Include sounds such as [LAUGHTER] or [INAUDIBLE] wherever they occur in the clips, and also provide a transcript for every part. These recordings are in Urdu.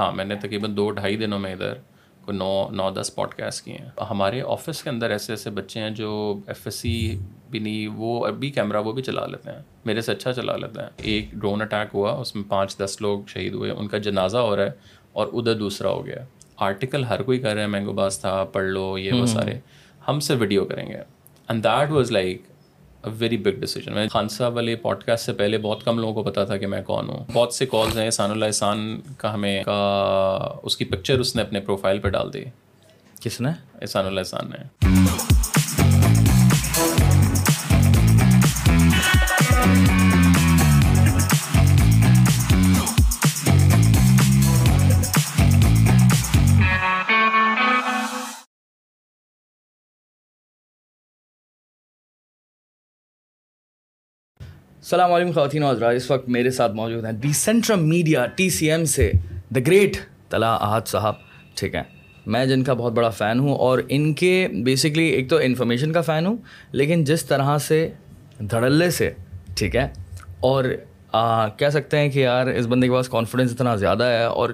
ہاں میں نے تقریباً دو ڈھائی دنوں میں ادھر کوئی نو نو دس پوڈ کاسٹ کیے ہیں۔ ہمارے آفس کے اندر ایسے ایسے بچے ہیں جو ایف ایس سی بھی نہیں وہ ابھی کیمرہ وہ بھی چلا لیتے ہیں۔ میرے سے اچھا چلا لیتے ہیں۔ ایک ڈرون اٹیک ہوا اس میں پانچ دس لوگ شہید ہوئے ان کا جنازہ ہو رہا ہے اور ادھر دوسرا ہو گیا۔ آرٹیکل ہر کوئی کر رہے ہیں مینگو باز تھا پڑھ لو یہ وہ سارے۔ ہم سے ویڈیو کریں گے۔ And that was like very big decision میں خان صاحب والے پوڈ کاسٹ سے پہلے بہت کم لوگوں کو پتا تھا کہ میں کون ہوں. بہت سے کالز ہیں. احسان اللہ احسان کا ہمیں کا اس کی پکچر اس نے اپنے پروفائل پہ ڈال دی. کس نے؟ احسان اللہ احسان نے. السلام علیکم خواتین اور حضرات، اس وقت میرے ساتھ موجود ہیں the Centrum media T C M سے دا گریٹ طلا احد صاحب، ٹھیک ہے؟ میں جن کا بہت بڑا فین ہوں اور ان کے بیسکلی ایک تو انفارمیشن کا فین ہوں، لیکن جس طرح سے دھڑلے سے، ٹھیک ہے؟ اور کہہ سکتے ہیں کہ یار، اس بندے کے پاس کانفیڈنس اتنا زیادہ ہے اور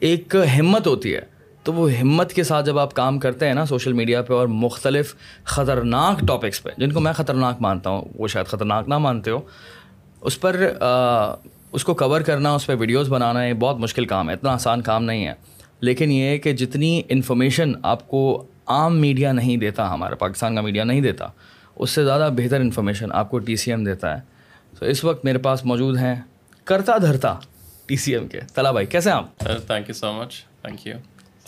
ایک ہمت ہوتی ہے۔ تو وہ ہمت کے ساتھ جب آپ کام کرتے ہیں نا سوشل میڈیا پہ اور مختلف خطرناک ٹاپکس پہ، جن کو میں خطرناک مانتا ہوں، وہ شاید خطرناک نہ مانتے ہو، اس پر اس کو کور کرنا، اس پہ ویڈیوز بنانا یہ بہت مشکل کام ہے، اتنا آسان کام نہیں ہے۔ لیکن یہ ہے کہ جتنی انفارمیشن آپ کو عام میڈیا نہیں دیتا، ہمارا پاکستان کا میڈیا نہیں دیتا، اس سے زیادہ بہتر انفارمیشن آپ کو ٹی سی ایم دیتا ہے۔ تو اس وقت میرے پاس موجود ہیں کرتا دھرتا ٹی سی ایم کے۔ طلا بھائی، کیسے ہیں آپ؟ Thank you so much thank you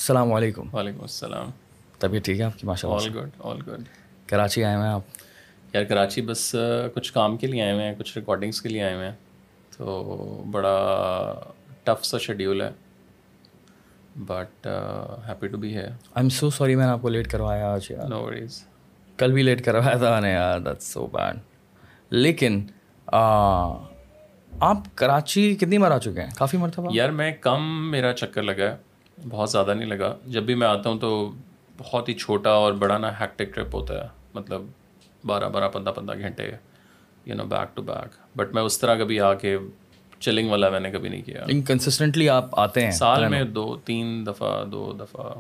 السلام علیکم۔ وعلیکم السلام۔ طبیعت ٹھیک ہے آپ کی؟ ماشاء اللہ all good all good Karachi آئے ہوئے ہیں آپ؟ یار کراچی بس کچھ کام کے لیے آئے ہوئے ہیں کچھ ریکارڈنگس کے لیے آئے ہوئے ہیں۔ تو بڑا ٹف سا شیڈیول ہے۔ بٹ ہیپی ٹو بی ہے آئی ایم سو سوری میں نے آپ کو لیٹ کروایا آج نو وریز کل بھی لیٹ کروایا تھا میں نے یار دیٹ سو بیڈ لیکن آپ کراچی کتنی بار آ چکے ہیں؟ کافی مرتبہ؟ یار میں کم میرا چکر لگا ہے۔ بہت زیادہ نہیں لگا۔ جب بھی میں آتا ہوں تو بہت ہی چھوٹا اور بڑا نا ہیکٹک ٹرپ ہوتا ہے۔ مطلب بارہ بارہ پندرہ پندرہ گھنٹے you know back to back but میں اس طرح کبھی آ کے چلنگ والا میں نے کبھی نہیں کیا۔ کنسسٹنٹلی آپ آتے ہیں۔ سال میں دو تین دفعہ دو دفعہ۔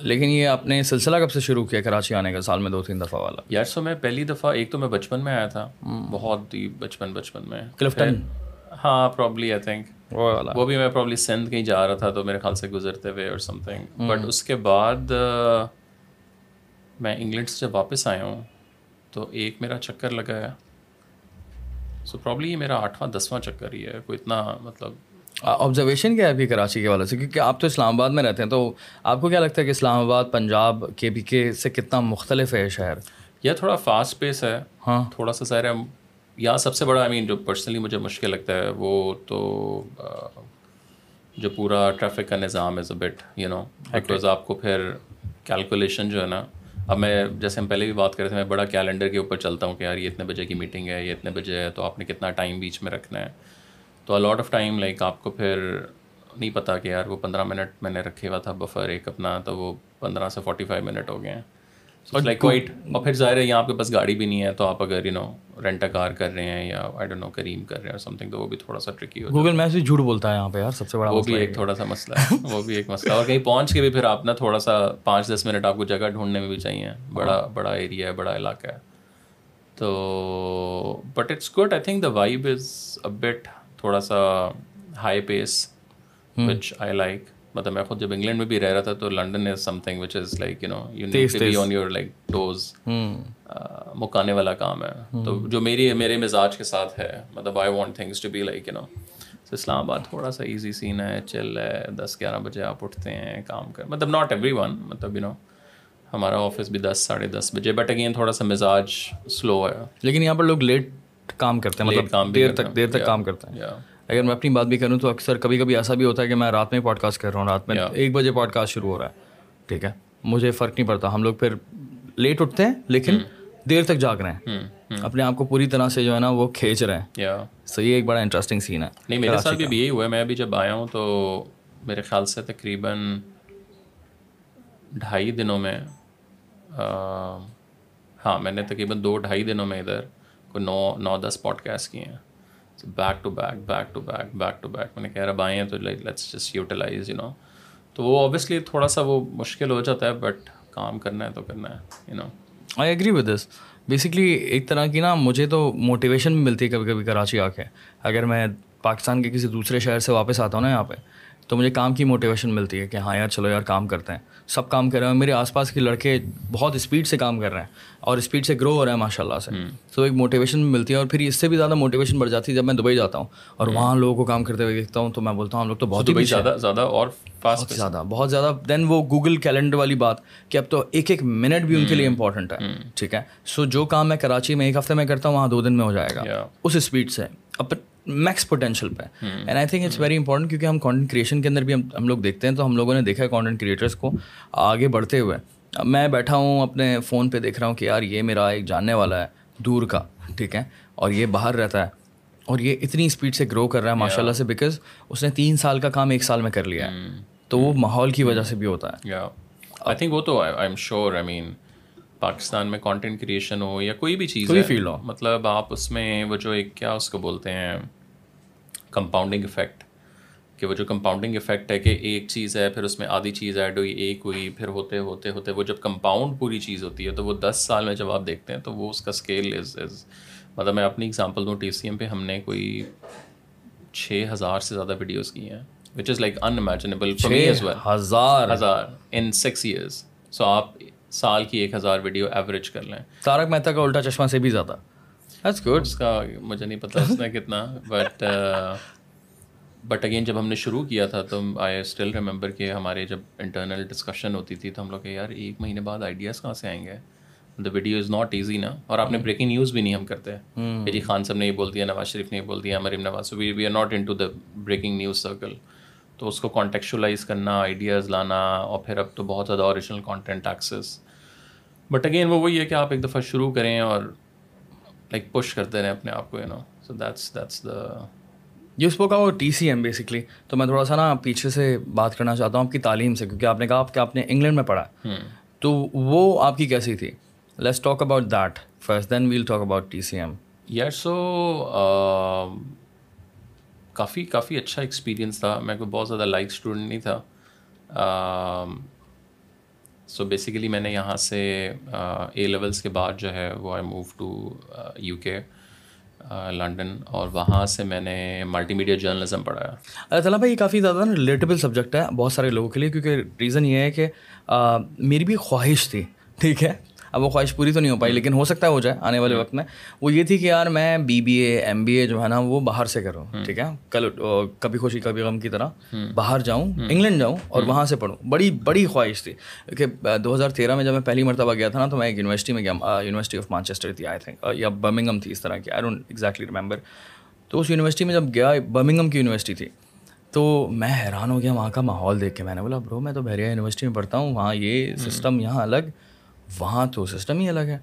لیکن یہ آپ نے سلسلہ کب سے شروع کیا کراچی آنے کا؟ سال میں دو تین دفعہ والا۔ یار سو میں پہلی دفعہ ایک تو میں بچپن میں آیا تھا۔ بہت ہی بچپن بچپن میں۔ کلفٹن؟ ہاں پرابلی آئی تھنک وہ بھی میں پرابلی سندھ کہیں جا رہا تھا تو میرے خیال سے گزرتے ہوئے اور سم تھنگ بٹ اس کے بعد میں انگلینڈ سے جب واپس آیا ہوں تو ایک میرا چکر لگا ہے۔ سو پرابلی یہ میرا آٹھواں دسواں چکر ہی ہے۔ کوئی اتنا مطلب۔ آبزرویشن کیا ہے ابھی کراچی کے والے سے؟ کیونکہ آپ تو اسلام آباد میں رہتے ہیں تو آپ کو کیا لگتا ہے کہ اسلام آباد پنجاب کے بی کے سے کتنا مختلف ہے شہر؟ یا تھوڑا فاسٹ پیس ہے۔ ہاں۔ تھوڑا سا ظاہر ہے یا سب سے بڑا آئی مین جو پرسنلی مجھے مشکل لگتا ہے وہ تو جو پورا ٹریفک کا نظام ہے بٹ یو نو بیکاز آپ کو پھر کیلکولیشن جو ہے نا اب میں جیسے ہم پہلے بھی بات کرے تھے میں بڑا کیلنڈر کے اوپر چلتا ہوں کہ یار یہ اتنے بجے کی میٹنگ ہے یہ اتنے بجے ہے تو آپ نے کتنا ٹائم بیچ میں رکھنا ہے؟ تو الاٹ آف ٹائم لائک آپ کو پھر نہیں پتا کہ یار وہ پندرہ منٹ میں نے رکھے ہوا تھا بفر ایک اپنا تو وہ پندرہ سے فورٹی فائیو منٹ ہو گئے ہیں۔ لائک وائٹ اور پھر ظاہر ہے یہاں آپ کے پاس گاڑی بھی نہیں ہے تو آپ اگر یو نو رینٹ کار کر رہے ہیں یا آئی ڈونٹ نو کریم کر رہے ہیں سم تھنگ تو وہ بھی تھوڑا سا ٹرکی ہو گوگل میپ بھی جھوٹ بولتا ہے یہاں پہ یار سب سے بڑا وہ بھی ایک تھوڑا سا مسئلہ ہے۔ وہ بھی ایک مسئلہ اور کہیں پہنچ کے بھی پھر آپ نا تھوڑا سا پانچ دس منٹ آپ کو جگہ ڈھونڈنے میں بھی چاہیے۔ بڑا بڑا ایریا ہے بڑا علاقہ ہے۔ تو but it's good I think the vibe is a bit تھوڑا سا high piece which I like مطلب میں خود جب انگلینڈ میں بھی رہ رہا تھا تو London is something which is like you know you need to be on your like dose مکانے والا کام ہے۔ تو جو میری میرے مزاج کے ساتھ ہے مطلب I want things to be like you know Islamabad تھوڑا سا ایزی سین ہے چل ہے دس گیارہ بجے آپ اٹھتے ہیں کام کر مطلب ناٹ ایوری ون مطلب یو نو ہمارا آفس بھی دس ساڑھے دس بجے بٹ اگین تھوڑا سا مزاج سلو ہے۔ لیکن یہاں پر لوگ لیٹ کام کرتے ہیں مطلب کام دیر تک دیر تک کام کرتے ہیں۔ اگر میں اپنی بات بھی کروں تو اکثر کبھی کبھی ایسا بھی ہوتا ہے کہ میں رات میں پوڈ کاسٹ کر رہا ہوں رات میں ایک بجے پوڈ کاسٹ شروع ہو رہا ہے ٹھیک ہے؟ مجھے فرق نہیں پڑتا ہم لوگ پھر لیٹ اٹھتے ہیں لیکن دیر تک جاگ رہے ہیں۔ اپنے آپ کو پوری طرح سے جو ہے نا وہ کھینچ رہے ہیں۔ سو یہ ایک بڑا انٹرسٹنگ سین ہے۔ نہیں میرے ساتھ بھی یہی ہوا ہے۔ میں ابھی جب آیا ہوں تو میرے خیال سے تقریباً ڈھائی دنوں میں ہاں میں نے تقریباً دو ڈھائی دنوں میں ادھر کوئی نو نو دس پوڈ کاسٹ کیے ہیں۔ Back to back back to back back to back میں نے کہہ رہا بائیں ہیں تو let's just utilize you know تو وہ اوبیسلی تھوڑا سا وہ مشکل ہو جاتا ہے بٹ کام کرنا ہے تو کرنا ہے you know I agree with this basically ایک طرح کی نا مجھے تو موٹیویشن بھی ملتی ہے کبھی کبھی کراچی آ کے. اگر میں پاکستان کے کسی دوسرے شہر سے واپس آتا ہوں نا یہاں پہ، تو مجھے کام کی موٹیویشن ملتی ہے کہ ہاں یار چلو یار کام کرتے ہیں. سب کام کر رہے ہیں میرے آس پاس کے لڑکے بہت اسپیڈ سے کام کر رہے ہیں اور اسپیڈ سے گرو ہو رہا ہے ماشاء اللہ سے تو ایک موٹیویشن ملتی ہے اور پھر اس سے بھی زیادہ موٹیویشن بڑھ جاتی ہے جب میں دبئی جاتا ہوں۔ اور وہاں لوگوں کو کام کرتے ہوئے دیکھتا ہوں تو میں بولتا ہوں ہم لوگ تو بہت ہی زیادہ زیادہ اور فاسٹ زیادہ بہت زیادہ۔ دین وہ گوگل کیلنڈر والی بات کہ اب تو ایک ایک منٹ بھی ان کے لیے امپورٹنٹ ہے۔ ٹھیک ہے؟ سو جو کام میں کراچی میں ایک ہفتے میں کرتا ہوں وہاں دو دن میں ہو جائے گا۔ اس اسپیڈ سے۔ اب میکس پوٹینشیل پہ and I think it's very important کیونکہ ہم کانٹینٹ کریشن کے اندر بھی ہم ہم لوگ دیکھتے ہیں تو ہم لوگوں نے دیکھا ہے کانٹینٹ کریٹرس کو آگے بڑھتے ہوئے. میں بیٹھا ہوں اپنے فون پہ دیکھ رہا ہوں کہ یار یہ میرا ایک جاننے والا ہے دور کا ٹھیک ہے؟ اور یہ باہر رہتا ہے اور یہ اتنی اسپیڈ سے گرو کر رہا ہے ماشاء اللہ سے بیکاز اس نے تین سال کا کام ایک سال میں کر لیا ہے. تو وہ ماحول کی وجہ سے بھی ہوتا ہے. آئی تھنک وہ تو I am sure I mean Pakistan میں کانٹینٹ کریشن ہو یا کوئی بھی چیز کوئی فیلڈ ہو۔ مطلب آپ اس میں وہ جو ایک کیا اس کو بولتے ہیں کمپاؤنڈنگ افیکٹ کہ وہ جو کمپاؤنڈنگ افیکٹ ہے کہ ایک چیز ہے پھر اس میں آدھی چیز ایڈ ہوئی ایک ہوئی پھر ہوتے ہوتے ہوتے وہ جب کمپاؤنڈ پوری چیز ہوتی ہے تو وہ دس سال میں جب آپ دیکھتے ہیں تو وہ اس کا اسکیل از از مطلب میں اپنی اگزامپل دوں ٹی سی ایم پہ ہم نے کوئی چھ ہزار سے زیادہ ویڈیوز کی ہیں وچ از لائک ان امیجنیبل ہزار۔ ہزار ان سکس ایئرس سو آپ سال کی ایک ہزار ویڈیو ایوریج کر لیں۔ تارک مہتا کا الٹا چشمہ سے بھی زیادہ۔ اٹس گڈ اس کا مجھے نہیں پتا اس نے کتنا بٹ بٹ اگین جب ہم نے شروع کیا تھا تو آئی اسٹل ریمبر کہ ہمارے جب انٹرنل ڈسکشن ہوتی تھی تو ہم لوگ کہ یار ایک مہینے بعد آئیڈیاز کہاں سے آئیں گے؟ The video is not easy نا۔ اور آپ نے hmm. بریکنگ نیوز بھی نہیں ہم کرتے۔ hmm. میری جی خان صاحب نے یہ بول دیا نواز شریف نے یہ بول دیا Maryam Nawaz we we are not into the breaking news circle تو اس کو کانٹیکچولائز کرنا آئیڈیاز لانا اور پھر اب تو بہت زیادہ original content access but again وہ وہی ہے کہ آپ ایک دفعہ شروع کریں اور لائک پش کرتے رہیں اپنے آپ کو you know so that's that's the you spoke وہ ٹی سی ایم بیسکلی تو میں تھوڑا سا نا پیچھے سے بات کرنا چاہتا ہوں آپ کی تعلیم سے کیونکہ آپ نے کہا آپ کہ آپ نے انگلینڈ میں پڑھا hmm. تو وہ آپ کی کیسی تھی؟ Let's talk about that first then we'll talk about T C M یار سو کافی کافی اچھا ایکسپیرینس تھا۔ میں کوئی بہت زیادہ لائک اسٹوڈنٹ نہیں تھا۔ سو بیسیکلی میں نے یہاں سے اے لیولس کے بعد جو ہے وہ I move to U K London اور وہاں سے میں نے ملٹی میڈیا جرنلزم پڑھایا۔ اللہ تعالیٰ بھائی یہ کافی زیادہ نا ریلیٹیبل سبجیکٹ ہے بہت سارے لوگوں کے لیے، کیونکہ ریزن یہ ہے کہ میری بھی خواہش تھی۔ ٹھیک ہے؟ اب وہ خواہش پوری تو نہیں ہو پائی ہاں۔ لیکن ہو سکتا ہے ہو جائے آنے والے ہاں۔ وقت میں۔ وہ یہ تھی کہ یار میں B B A M B A جو ہے نا وہ باہر سے کروں ہاں۔ ٹھیک ہے؟ کل کبھی خوشی کبھی غم کی طرح باہر جاؤں انگلینڈ جاؤں اور وہاں سے پڑھوں۔ بڑی بڑی خواہش تھی۔ کہ دو ہزار تیرہ میں جب میں پہلی مرتبہ گیا تھا نا تو میں ایک یونیورسٹی میں گیا۔ یونیورسٹی آف مانچسٹر تھی آئی تھنک یا برمنگم تھی اس طرح کی۔ آئی ڈونٹ ایگزیکٹلی ریمبر تو اس یونیورسٹی میں جب گیا برمنگم کی یونیورسٹی تھی تو میں حیران ہو گیا۔ وہاں کا ماحول دیکھ کے میں نے بولا برو میں تو بحریہ یونیورسٹی میں پڑھتا ہوں۔ وہاں یہ سسٹم یہاں الگ۔ وہاں تو سسٹم ہی الگ ہے۔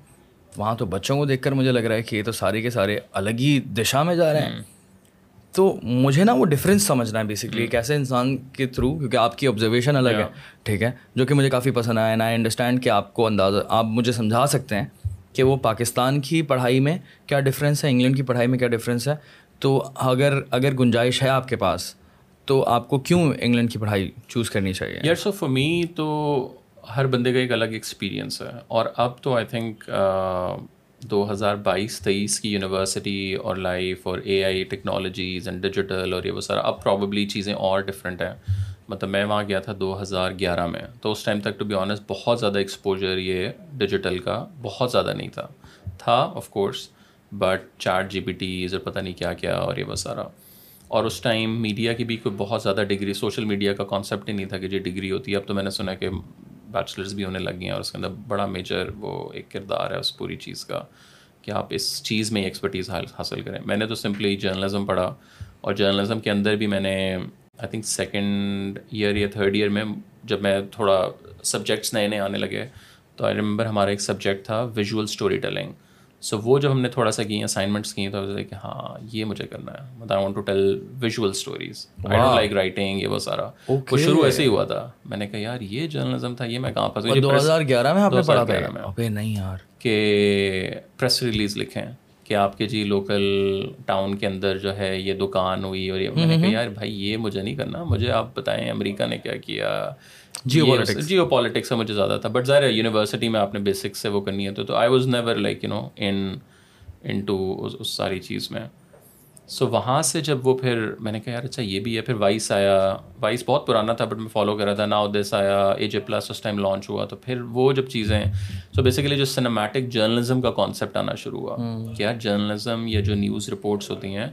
وہاں تو بچوں کو دیکھ کر مجھے لگ رہا ہے کہ یہ تو سارے کے سارے الگ ہی دشا میں جا رہے ہیں۔ تو مجھے نا وہ ڈفرینس سمجھنا ہے بیسکلی ایک ایسے انسان کے تھرو کیونکہ آپ کی آبزرویشن الگ ہے۔ ٹھیک ہے؟ جو کہ مجھے کافی پسند آیا اینڈ آئی انڈرسٹینڈ کہ آپ کو اندازہ آپ مجھے سمجھا سکتے ہیں کہ وہ پاکستان کی پڑھائی میں کیا ڈفرینس ہے انگلینڈ کی پڑھائی میں کیا ڈفرینس ہے۔ تو اگر اگر گنجائش ہے آپ کے پاس تو آپ کو کیوں انگلینڈ کی پڑھائی چوز کرنی چاہیے؟ یار سو فور می تو ہر بندے کا ایک الگ ایکسپیرینس ہے۔ اور اب تو آئی تھنک دو ہزار بائیس، تیئیس کی یونیورسٹی اور لائف اور A I technologies and digital اور یہ وہ سارا، اب پرابیبلی چیزیں اور ڈفرینٹ ہیں۔ مطلب میں وہاں گیا تھا دو ہزار گیارہ میں۔ تو اس ٹائم تک ٹو بی آنیسٹ بہت زیادہ ایکسپوجر یہ ڈیجیٹل کا بہت زیادہ نہیں تھا۔ تھا of course but chart G B Ts اور پتہ نہیں کیا کیا اور یہ وہ سارا۔ اور اس ٹائم میڈیا کی بھی کوئی بہت زیادہ ڈگری سوشل میڈیا کا کانسیپٹ ہی نہیں تھا کہ جی ڈگری ہوتی۔ ہے اب تو میں نے سنا کہ بیچلرز بھی ہونے لگی ہیں اور اس کے اندر بڑا میجر وہ ایک کردار ہے اس پوری چیز کا کہ آپ اس چیز میں ایکسپرٹیز حاصل کریں۔ میں نے تو سمپلی جرنلزم پڑھا اور جرنلزم کے اندر بھی میں نے آئی تھنک سیکنڈ ایئر یا تھرڈ ایئر میں جب میں تھوڑا سبجیکٹس نئے نئے آنے لگے تو آئی ریمبر ہمارا ایک سبجیکٹ تھا ویژول اسٹوری ٹیلنگ سو وہ جب ہم نے تھوڑا سا کی اسائنمنٹس کی تو کہ ہاں یہ مجھے کرنا ہے۔ مطلب I want to tell visual stories I don't like writing یہ وہ سارا۔ وہ شروع ایسے ہی ہوا تھا۔ میں نے کہا یار یہ جرنلزم تھا یہ میں کہاں پھنس گیا؟ دو ہزار گیارہ میں آپ نے پڑھا تھا؟ نہیں یار۔ کہ پریس ریلیز لکھیں کہ آپ کے جی لوکل ٹاؤن کے اندر جو ہے یہ دکان ہوئی اور یہ۔ میں نے کہا یار بھائی یہ مجھے نہیں کرنا۔ مجھے آپ بتائیں امریکہ نے کیا کیا؟ جیو پالیٹکس سے مجھے زیادہ تھا. بٹ ظاہر ہے یونیورسٹی میں آپ نے بیسکس سے وہ کرنی ہے تو I was never like you know in into اس ساری چیز میں. سو وہاں سے جب وہ پھر میں نے کہا یار اچھا یہ بھی ہے. پھر وائس آیا. وائس بہت پرانا تھا بٹ میں فالو کر رہا تھا. نا دس آیا. اے جے پلس اس ٹائم لانچ ہوا تو پھر وہ جب چیزیں سو بیسیکلی جو سنیمیٹک جرنلزم کا کانسیپٹ آنا شروع ہوا. کہ یار جرنلزم یا جو نیوز رپورٹس ہوتی ہیں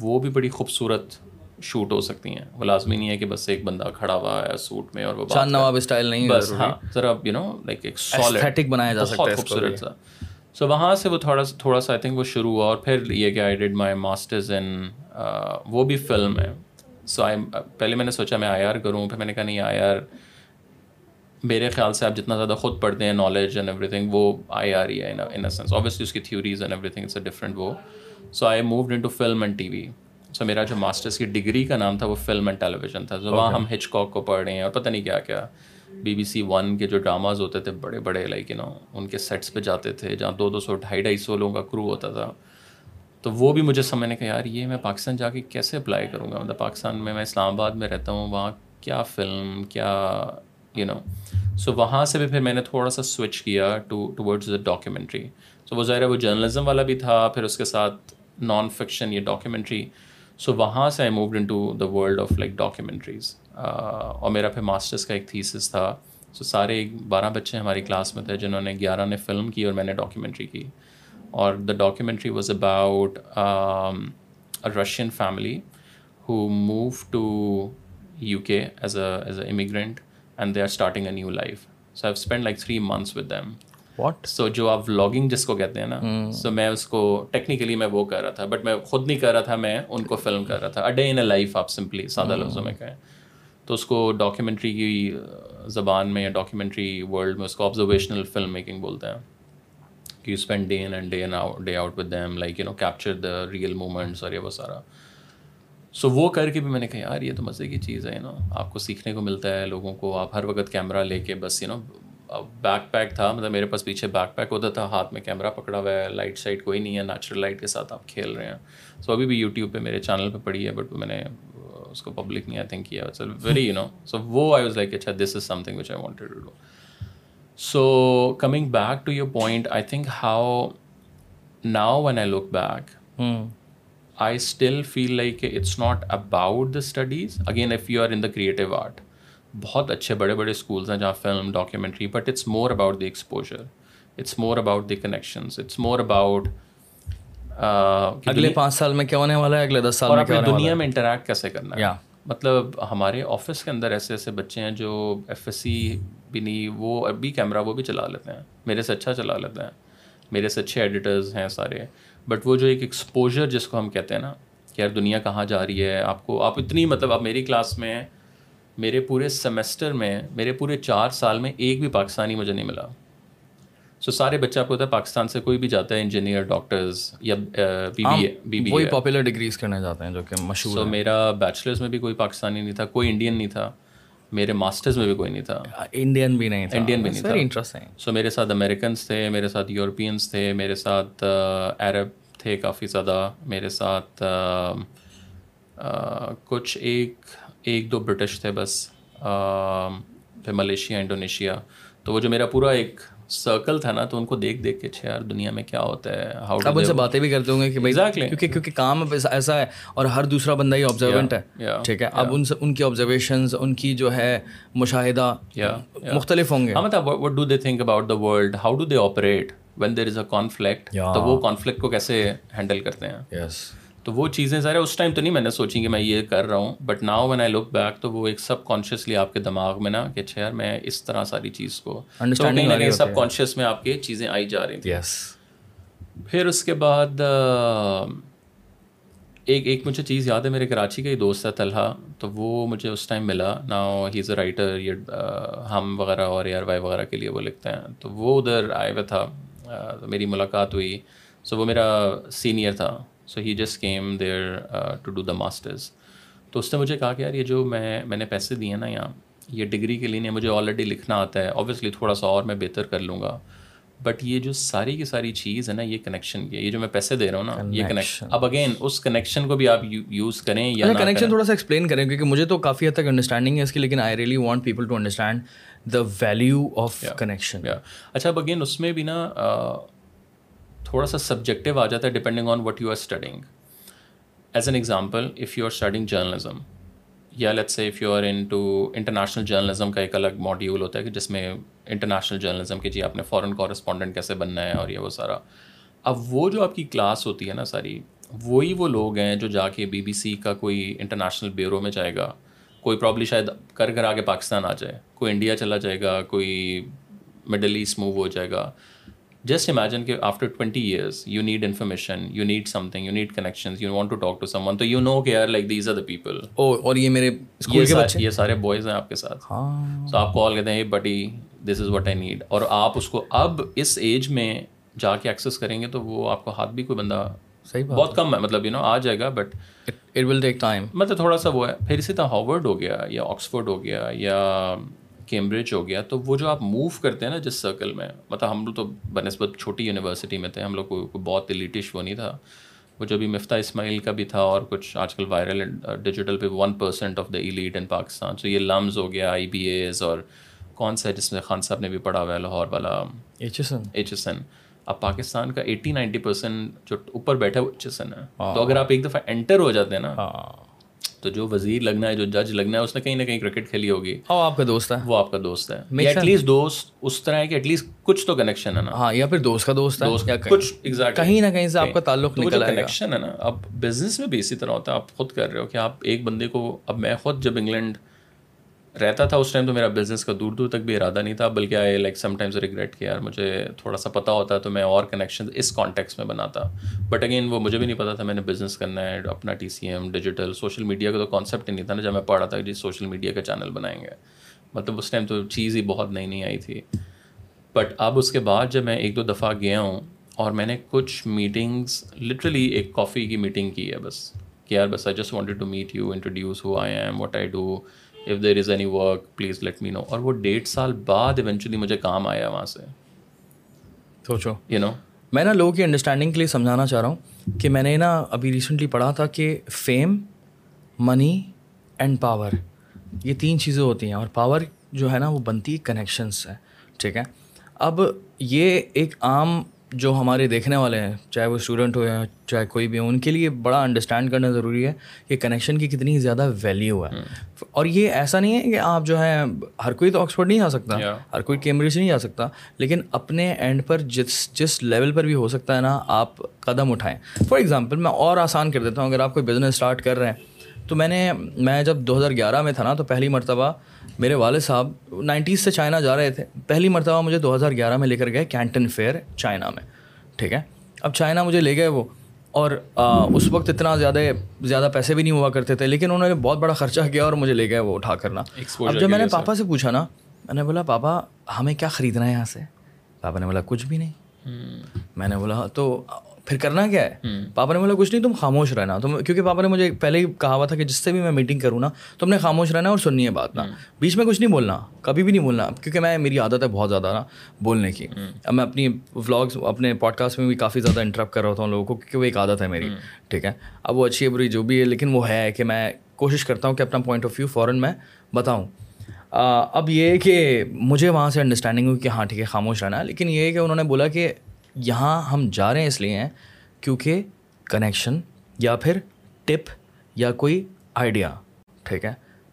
وہ بھی بڑی خوبصورت شوٹ ہو سکتی ہیں۔ وہ لازمی نہیں ہے کہ بس ایک بندہ کھڑا ہوا ہے سوٹ میں اور وہ نواب اسٹائل نہیں بس ہاں ذرا یو نو لائک ایک سالڈ بنایا جا سکتا ہے خوبصورت سا۔ سو وہاں سے وہ تھوڑا تھوڑا سا آئی تھنک وہ شروع ہوا اور پھر یہ کہ I did my masters in وہ بھی فلم ہے۔ سو آئی پہلے میں نے سوچا میں آئی آر کروں پھر میں نے کہا نہیں آئی آر میرے خیال سے آپ جتنا زیادہ خود پڑھتے ہیں نالج اینڈ ایوری تھنگ وہ آئی آر ہی ہے ان اے سینس اوبیسلی اس کی theories and everything it's a different وہ۔ So I moved into film and T V سو میرا جو ماسٹرس کی ڈگری کا نام تھا وہ فلم اینڈ ٹیلی ویژن تھا۔ سو وہاں ہم ہچ کاک کو پڑھ رہے ہیں اور پتہ نہیں کیا کیا بی بی سی ون کے جو ڈراماز ہوتے تھے بڑے بڑے لائک یو نو ان کے سیٹس پہ جاتے تھے جہاں دو دو سو ڈھائی ڈھائی سو لوگوں کا کرو ہوتا تھا۔ تو وہ بھی مجھے سمجھنے کہ یار یہ میں پاکستان جا کے کیسے اپلائی کروں گا؟ مطلب پاکستان میں میں اسلام آباد میں رہتا ہوں وہاں کیا فلم کیا یو نو سو وہاں سے بھی پھر میں نے تھوڑا سا سوئچ کیا to towards the documentary so وہ ظاہر ہے وہ جرنلزم والا بھی تھا پھر اس کے ساتھ نان فکشن یا ڈاکیومنٹری سو وہاں سے I moved into the world of like documentaries اور میرا پھر ماسٹرس کا ایک تھیسس تھا سو سارے بارہ بچے ہماری کلاس میں تھے جنہوں نے گیارہ نے فلم کی اور میں نے ڈاکیومنٹری کی اور the documentary was about Russian family who move to U K as a as a immigrant and they are starting a new life so I spend like three months with them what so جو آپ ولاگنگ جس کو کہتے ہیں نا سو میں اس کو ٹیکنیکلی میں وہ کر رہا تھا بٹ میں خود نہیں کر رہا تھا میں ان کو فلم کر رہا تھا. A day in a life آپ سمپلی سادہ لفظوں میں کہیں. تو اس کو ڈاکیومنٹری کی زبان میں یا ڈاکیومنٹری ورلڈ میں اس کو آبزرویشنل فلم میکنگ بولتے ہیں. کہ you spend day in and day out day out with them like you know capture the real moments اور یہ وہ سارا. سو وہ کر کے بھی میں نے کہا یار یہ تو مزے کی چیز ہے یو نو آپ کو سیکھنے کو ملتا ہے لوگوں کو آپ ہر وقت کیمرہ لے کے بس یو نو بیک پیک تھا مطلب میرے پاس پیچھے بیک پیک ہوتا تھا ہاتھ میں کیمرہ پکڑا ہوا ہے لائٹ سائٹ کوئی نہیں ہے نیچرل لائٹ کے ساتھ آپ کھیل رہے ہیں۔ سو ابھی بھی یوٹیوب پہ میرے چینل پہ پڑھی ہے بٹ میں نے اس کو پبلک نہیں آئی تھنک کیا۔ ویری یو نو سو وہ آئی واز لائک اچھا this is something which I wanted to do so coming back to your point I think how now when I look back I still feel like it's not about the studies again if you are in the creative art بہت اچھے بڑے بڑے اسکولس ہیں جہاں film documentary but it's more about the exposure it's more about the connections it's more about اگلے پانچ سال میں کیا ہونے والا ہے؟ اگلے دس سال میں کیا دنیا میں انٹریکٹ کیسے کرنا ہے؟ مطلب ہمارے آفس کے اندر ایسے ایسے بچے ہیں جو ایف ایس سی بھی نہیں وہ ابھی کیمرہ وہ بھی چلا لیتے ہیں۔ میرے سے اچھا چلا لیتے ہیں۔ میرے سے اچھے ایڈیٹرز ہیں سارے۔ بٹ وہ جو ایک ایکسپوجر جس کو ہم کہتے ہیں نا کہ یار دنیا کہاں جا رہی ہے آپ کو آپ اتنی مطلب آپ میری کلاس میں میرے پورے سیمسٹر میں میرے پورے چار سال میں ایک بھی پاکستانی مجھے نہیں ملا۔ سو سارے بچہ آپ کو ہوتا ہے پاکستان سے کوئی بھی جاتا ہے انجینئر ڈاکٹرز یا بی بی بی وہی پاپولر ڈگریز کرنے جاتے ہیں جو کہ مشہور سو میرا بیچلرز میں بھی کوئی پاکستانی نہیں تھا کوئی انڈین نہیں تھا۔ میرے ماسٹرز میں بھی کوئی نہیں تھا۔ انڈین بھی نہیں تھا۔ انڈین بھی نہیں تھا۔ انٹرسٹنگ سو میرے ساتھ امیریکنس تھے میرے ساتھ یورپینس تھے میرے ساتھ عرب تھے کافی زیادہ۔ میرے ساتھ کچھ ایک ایک دو برٹش تھے بس پھر ملیشیا انڈونیشیا۔ تو وہ جو میرا پورا ایک سرکل تھا نا تو ان کو دیکھ دیکھ کے یار دنیا میں کیا ہوتا ہے؟ ہاؤ اب ان سے باتیں بھی کرتے ہوں گے کہ بھائی کیونکہ کیونکہ کام ایسا ہے اور ہر دوسرا بندہ ہی آبزروینٹ ہے۔ ٹھیک ہے؟ اب ان سے ان کی آبزرویشنز ان کی جو ہے مشاہدہ مختلف ہوں گے۔ What do they think about the world how do they operate when there is a conflict تو وہ کانفلکٹ کو کیسے ہینڈل کرتے ہیں؟ یس تو وہ چیزیں ذرا اس ٹائم تو نہیں میں نے سوچی کہ میں یہ کر رہا ہوں but now when I look back تو وہ ایک سب کانشیسلی آپ کے دماغ میں نا کہ اچھا یار میں اس طرح ساری چیز کو سب کانشیس میں آپ کی چیزیں آئی جا رہی تھیں۔ پھر اس کے بعد ایک ایک مجھے چیز یاد ہے میرے کراچی کا ہی دوست ہے طلحہ تو وہ مجھے اس ٹائم ملا۔ نا ہی از اے رائٹر یہ ہم وغیرہ اور ایئر وائی وغیرہ کے لیے وہ لکھتے ہیں۔ تو وہ ادھر آئے ہوئے تھا میری ملاقات ہوئی۔ سو وہ میرا سینئر تھا۔ So he just came there to do the masters تو اس نے مجھے کہا کہ یار یہ جو میں میں نے پیسے دیے نا یہاں یہ ڈگری کے لیے نہیں مجھے آلریڈی لکھنا آتا ہے. اوبیسلی تھوڑا سا اور میں بہتر کر لوں گا. بٹ یہ جو ساری کی ساری چیز ہے نا یہ کنیکشن کی ہے. یہ جو میں پیسے دے رہا ہوں نا یہ کنیکشن اب اگین اس کنیکشن کو بھی آپ یوز کریں یا کنیکشن تھوڑا سا ایکسپلین کریں کیونکہ مجھے تو کافی حد تک انڈرسٹینڈنگ ہے اس کی لیکن I really want people to understand the value of connection اچھا اب اگین اس میں بھی نا تھوڑا سا سبجیکٹیو آ جاتا ہے depending on what you are studying as an example if you are studying journalism یا let's say if you are into international journalism کا ایک الگ ماڈیول ہوتا ہے کہ جس میں انٹرنیشنل جرنلزم کے جی آپ نے فورن کورسپونڈنٹ کیسے بننا ہے اور یہ وہ سارا۔ اب وہ جو آپ کی کلاس ہوتی ہے نا ساری، وہی وہ لوگ ہیں جو جا کے بی بی سی کا کوئی انٹرنیشنل بیورو میں جائے گا۔ کوئی پرابلی شاید کر کر آگے پاکستان آ جائے، کوئی انڈیا چلا جائے گا، کوئی مڈل ایسٹ موو ہو جائے گا۔ جسٹ امیجن کہ after twenty years you need information you need something you need connection you want to talk to someone تو یو نو کہ یار like these are the people اور یہ میرے یہ سارے بوائز ہیں آپ کے ساتھ تو آپ کال کہتے ہیں بٹی دس از وٹ آئی نیڈ اور آپ اس کو اب اس ایج میں جا کے ایکسیس کریں گے تو وہ آپ کو ہاتھ بھی کوئی بندہ صحیح بہت کم ہے مطلب یو نو آ جائے گا but it will take time مطلب تھوڑا سا وہ ہے پھر اسی طرح ہاورڈ ہو گیا یا آکسفورڈ ہو گیا یا کیمبرج ہو گیا تو وہ جو آپ موو کرتے ہیں نا جس سرکل میں مطلب ہم لوگ تو بہ نسبت چھوٹی یونیورسٹی میں تھے ہم لوگ کو بہت لیٹش وہ نہیں تھا۔ وہ جو بھی مفتہ اسماعیل کا بھی تھا اور کچھ آج کل وائرل ڈیجیٹل پہ one percent of the elite in Pakistan so یہ لمز ہو گیا آئی بی ایز اور کون سا ہے جس میں خان صاحب نے بھی پڑھا ہوا ہے لاہور والا۔ H S N H S N اب پاکستان کا ایٹی نائنٹی پرسینٹ جو اوپر بیٹھا ہے وہ ایچ ایس این ہے۔ تو اگر آپ ایک دفعہ انٹر ہو جاتے ہیں نا تو جو وزیر لگنا ہے جو جج لگنا ہے اس نے کہیں نہ کہیں کرکٹ کھیلی ہوگی۔ ہاں آپ کا دوست ہے۔ وہ آپ کا دوست ہے۔ ایٹ لیسٹ دوست اس طرح ہے کہ ایٹ لیسٹ کچھ تو کنیکشن ہے نا۔ ہاں یا پھر دوست کا دوست ہے کچھ کہیں نہ کہیں سے آپ کا تعلق نکل کنیکشن ہے نا اب بزنس میں بھی اسی طرح ہوتا ہے آپ خود کر رہے ہو کہ آپ ایک بندے کو اب میں خود جب انگلینڈ رہتا تھا اس ٹائم تو میرا بزنس کا دور دور تک بھی ارادہ نہیں تھا، بلکہ I like sometimes regret کہ یار مجھے تھوڑا سا پتا ہوتا تو میں اور کنیکشن اس کانٹیکس میں بناتا۔ بٹ اگین وہ مجھے بھی نہیں پتا تھا میں نے بزنس کرنا ہے، اپنا T C M digital social media کا تو کانسیپٹ ہی نہیں تھا نا جب میں پڑھا تھا جی سوشل میڈیا کا چینل بنائیں گے۔ مطلب اس ٹائم تو چیز ہی بہت نئی نئی آئی تھی۔ بٹ اب اس کے بعد جب میں ایک دو دفعہ گیا ہوں اور میں نے کچھ میٹنگس لٹرلی ایک کافی کی میٹنگ کی ہے بس۔ کہ یار بس I just wanted to meet you introduce who I am what I do if there is any work please let me know اور وہ ڈیڑھ سال بعد ایونچولی مجھے کام آیا وہاں سے۔ سوچو۔ یو نو میں نا لوگوں کی انڈرسٹینڈنگ کے لیے سمجھانا چاہ رہا ہوں کہ میں نے نا ابھی ریسنٹلی پڑھا تھا کہ فیم منی اینڈ پاور یہ تین چیزیں ہوتی ہیں اور پاور جو ہے نا وہ بنتی کنیکشنس ہے ٹھیک ہے؟ اب یہ ایک عام جو ہمارے دیکھنے والے ہیں چاہے وہ اسٹوڈنٹ ہو یا چاہے کوئی بھی ہو ان کے لیے بڑا انڈرسٹینڈ کرنا ضروری ہے کہ کنیکشن کی کتنی زیادہ ویلیو ہے۔ اور یہ ایسا نہیں ہے کہ آپ جو ہے ہر کوئی تو آکسفورڈ نہیں آ سکتا ہر کوئی کیمبرج نہیں آ سکتا لیکن اپنے اینڈ پر جس جس لیول پر بھی ہو سکتا ہے نا آپ قدم اٹھائیں۔ فار ایگزامپل میں اور آسان کر دیتا ہوں اگر آپ کوئی بزنس اسٹارٹ کر رہے ہیں۔ تو میں نے میں جب دو ہزار گیارہ میں تھا نا تو پہلی مرتبہ میرے والد صاحب نائنٹیز سے چائنا جا رہے تھے۔ پہلی مرتبہ مجھے دو ہزار گیارہ میں لے کر گئے کینٹن فیئر چائنا میں ٹھیک ہے؟ اب چائنا مجھے لے گئے وہ۔ اور اس وقت اتنا زیادہ زیادہ پیسے بھی نہیں ہوا کرتے تھے لیکن انہوں نے بہت بڑا خرچہ کیا اور مجھے لے گئے وہ اٹھا کرنا اب جب میں نے پاپا سے پوچھا نا میں نے بولا پاپا ہمیں کیا خریدنا ہے یہاں سے؟ پاپا نے بولا کچھ بھی نہیں. میں نے بولا تو پھر کرنا کیا ہے؟ پاپا نے بولا کچھ نہیں تم خاموش رہنا۔ تم کیونکہ پاپا نے مجھے پہلے ہی کہا ہوا تھا کہ جس سے بھی میں میٹنگ کروں نا تم نے خاموش رہنا اور سننی ہے بات نا۔ بیچ میں کچھ نہیں بولنا کبھی بھی نہیں بولنا کیونکہ میں میری عادت ہے بہت زیادہ نا بولنے کی۔ اب میں اپنی ولاگس اپنے پوڈ کاسٹ میں بھی کافی زیادہ انٹرپٹ کر رہا ہوتا ہوں لوگوں کو کیونکہ وہ ایک عادت ہے میری۔ ٹھیک ہے؟ اب وہ اچھی ہے بری جو بھی ہے لیکن وہ ہے کہ میں کوشش کرتا ہوں کہ اپنا پوائنٹ آف ویو فوراً میں بتاؤں۔ اب یہ کہ مجھے وہاں سے انڈرسٹینڈنگ ہوئی کہ ہاں ٹھیک ہے خاموش رہنا۔ لیکن یہ کہ انہوں نے بولا کہ یہاں ہم جا رہے ہیں اس لیے ہیں کیونکہ کنیکشن یا پھر ٹپ یا کوئی آئیڈیا ٹھیک ہے؟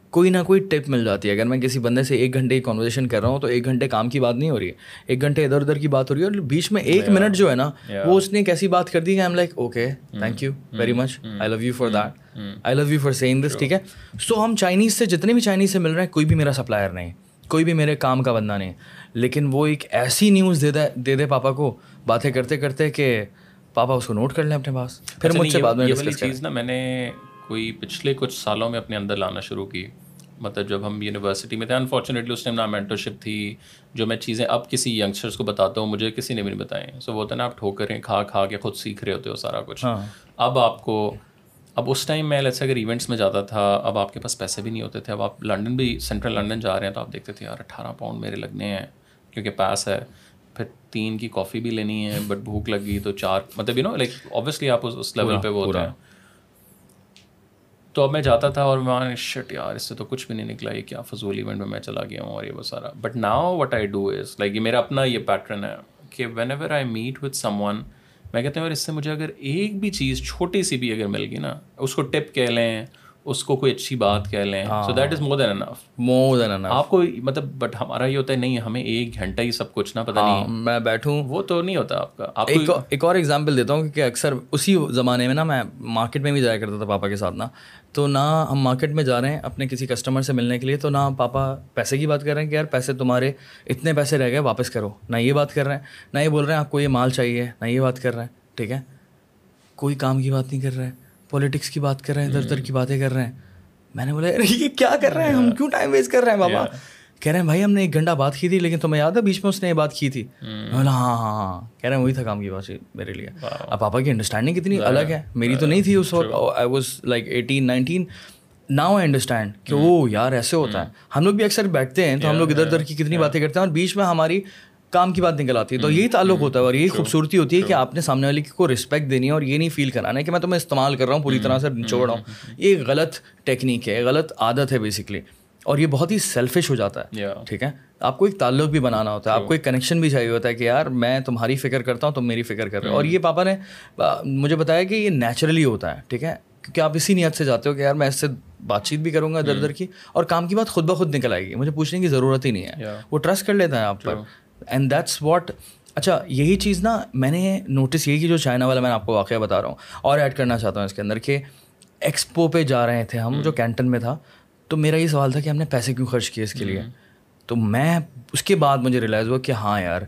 کوئی نہ کوئی ٹپ مل جاتی ہے۔ اگر میں کسی بندے سے ایک گھنٹے کی کانورزیشن کر رہا ہوں تو ایک گھنٹے کام کی بات نہیں ہو رہی۔ ہے ایک گھنٹے ادھر ادھر کی بات ہو رہی ہے اور بیچ میں ایک منٹ جو ہے نا وہ اس نے ایک ایسی بات کر دی کہ I am like okay thank you very much I love you for that I love you for seeing this ٹھیک ہے؟ سو ہم چائنیز سے جتنے بھی چائنیز سے مل رہے ہیں کوئی بھی میرا سپلائر نہیں کوئی بھی میرے کام کا بندہ نہیں۔ لیکن وہ ایک ایسی نیوز دے دے دے دے پاپا کو باتیں کرتے کرتے کہ پاپا اس کو نوٹ کر لیں اپنے پاس پھر مجھ سے بعد میں یہ چیز نا میں نے کوئی پچھلے کچھ سالوں میں اپنے اندر لانا شروع کی۔ مطلب جب ہم یونیورسٹی میں تھے انفارچونیٹلی اس ٹائم نا مینٹرشپ تھی جو میں چیزیں اب کسی ینگسٹرس کو بتاتا ہوں مجھے کسی نے بھی نہیں بتائیں سو وہ ہوتا ہے نا آپ ٹھوکریں کھا کھا کے خود سیکھ رہے ہوتے ہو سارا کچھ۔ ہاں۔ اب آپ کو اب اس ٹائم میں لیسے اگر ایونٹس میں جاتا تھا اب آپ کے پاس پیسے بھی نہیں ہوتے تھے۔ اب آپ لنڈن بھی سینٹرل لنڈن جا رہے ہیں تو آپ دیکھتے تھے یار اٹھارہ پاؤنڈ میرے لگنے ہیں کیونکہ پاس ہے۔ پھر تین کی کافی بھی لینی ہے بٹ بھوک لگ گئی تو چار مطلب یو نو لائک اوبیسلی آپ اس لیول پہ وہ ہوتے ہیں۔ تو اب میں جاتا تھا اور میں شٹ یار اس سے تو کچھ بھی نہیں نکلا یہ کیا فضول ایونٹ میں میں چلا گیا ہوں اور یہ وہ سارا۔ But now what I do is like یہ میرا اپنا یہ پیٹرن ہے کہ whenever I meet with someone میں کہتا ہوں اور اس سے مجھے اگر ایک بھی چیز چھوٹی سی بھی اگر مل گئی نا اس کو ٹپ کہہ لیں اس کو کوئی اچھی بات کہہ لیں. So that is more than enough more than enough آپ کو مطلب بٹ ہمارا یہ ہوتا ہے نہیں ہمیں ایک گھنٹہ ہی سب کچھ نہ پتہ نہیں. میں بیٹھوں. وہ تو نہیں ہوتا آپ کا. آپ ایک ایک اور ایگزامپل دیتا ہوں کہ اکثر اسی زمانے میں نا میں مارکیٹ میں بھی جایا کرتا تھا پاپا کے ساتھ نا. تو نہ ہم مارکیٹ میں جا رہے ہیں اپنے کسی کسٹمر سے ملنے کے لیے تو نہ پاپا پیسے کی بات کر رہے ہیں کہ یار پیسے تمہارے اتنے پیسے رہ گئے واپس کرو. نہ یہ بات کر رہے ہیں نہ یہ بول رہے ہیں آپ کو یہ مال چاہیے نہ یہ بات کر رہے ہیں. ٹھیک ہے؟ کوئی کام کی بات نہیں کر رہے ہیں. پولیٹکس کی بات کر رہے ہیں ادھر ادھر کی باتیں کر رہے ہیں۔ میں نے بولا یہ کیا کر رہے ہیں؟ ہم کیوں ٹائم ویسٹ کر رہے ہیں بابا؟ کہہ رہے ہیں بھائی ہم نے ایک گھنٹہ بات کی تھی لیکن تمہیں یاد ہے بیچ میں اس نے یہ بات کی تھی۔ بولا ہاں ہاں ہاں کہہ رہے ہیں وہی تھا کام کی بات میرے لیے۔ اب پاپا کی انڈرسٹینڈنگ کتنی الگ ہے۔ میری تو نہیں تھی اس وقت۔ I was like eighteen nineteen now I understand کہ وہ یار ایسے ہوتا ہے۔ ہم لوگ بھی اکثر بیٹھتے ہیں تو ہم لوگ ادھر ادھر کی کتنی باتیں کرتے ہیں اور بیچ میں ہماری کام کی بات نکل آتی ہے تو یہی تعلق ہوتا ہے اور یہی خوبصورتی ہوتی ہے کہ آپ نے سامنے والے کو رسپیکٹ دینی ہے اور یہ نہیں فیل کرانا ہے کہ میں تمہیں استعمال کر رہا ہوں پوری طرح سے نچوڑ رہا ہوں۔ یہ غلط ٹیکنیک ہے غلط عادت ہے بیسکلی اور یہ بہت ہی سیلفش ہو جاتا ہے ٹھیک ہے؟ آپ کو ایک تعلق بھی بنانا ہوتا ہے آپ کو ایک کنیکشن بھی چاہیے ہوتا ہے کہ یار میں تمہاری فکر کرتا ہوں تم میری فکر کر رہے ہو۔ اور یہ پاپا نے مجھے بتایا کہ یہ نیچرلی ہوتا ہے ٹھیک ہے؟ کیونکہ آپ اسی نیت سے جاتے ہو کہ یار میں اس سے بات چیت بھی کروں گا ادھر ادھر کی۔ اور کام کی بات خود بخود نکل آئے گی مجھے پوچھنے کی ضرورت ہی نہیں ہے۔ وہ ٹرسٹ کر لیتا ہے آپ پر۔ اینڈ دیٹس واٹ اچھا یہی چیز نا میں نے نوٹس یہی کی جو چائنا والا میں آپ کو واقعہ بتا رہا ہوں اور ایڈ کرنا چاہتا ہوں اس کے اندر کہ ایکسپو پہ جا رہے تھے ہم جو کینٹن میں تھا تو میرا یہ سوال تھا کہ ہم نے پیسے کیوں خرچ کیے اس کے لیے؟ تو میں اس کے بعد مجھے ریئلائز ہوا کہ ہاں یار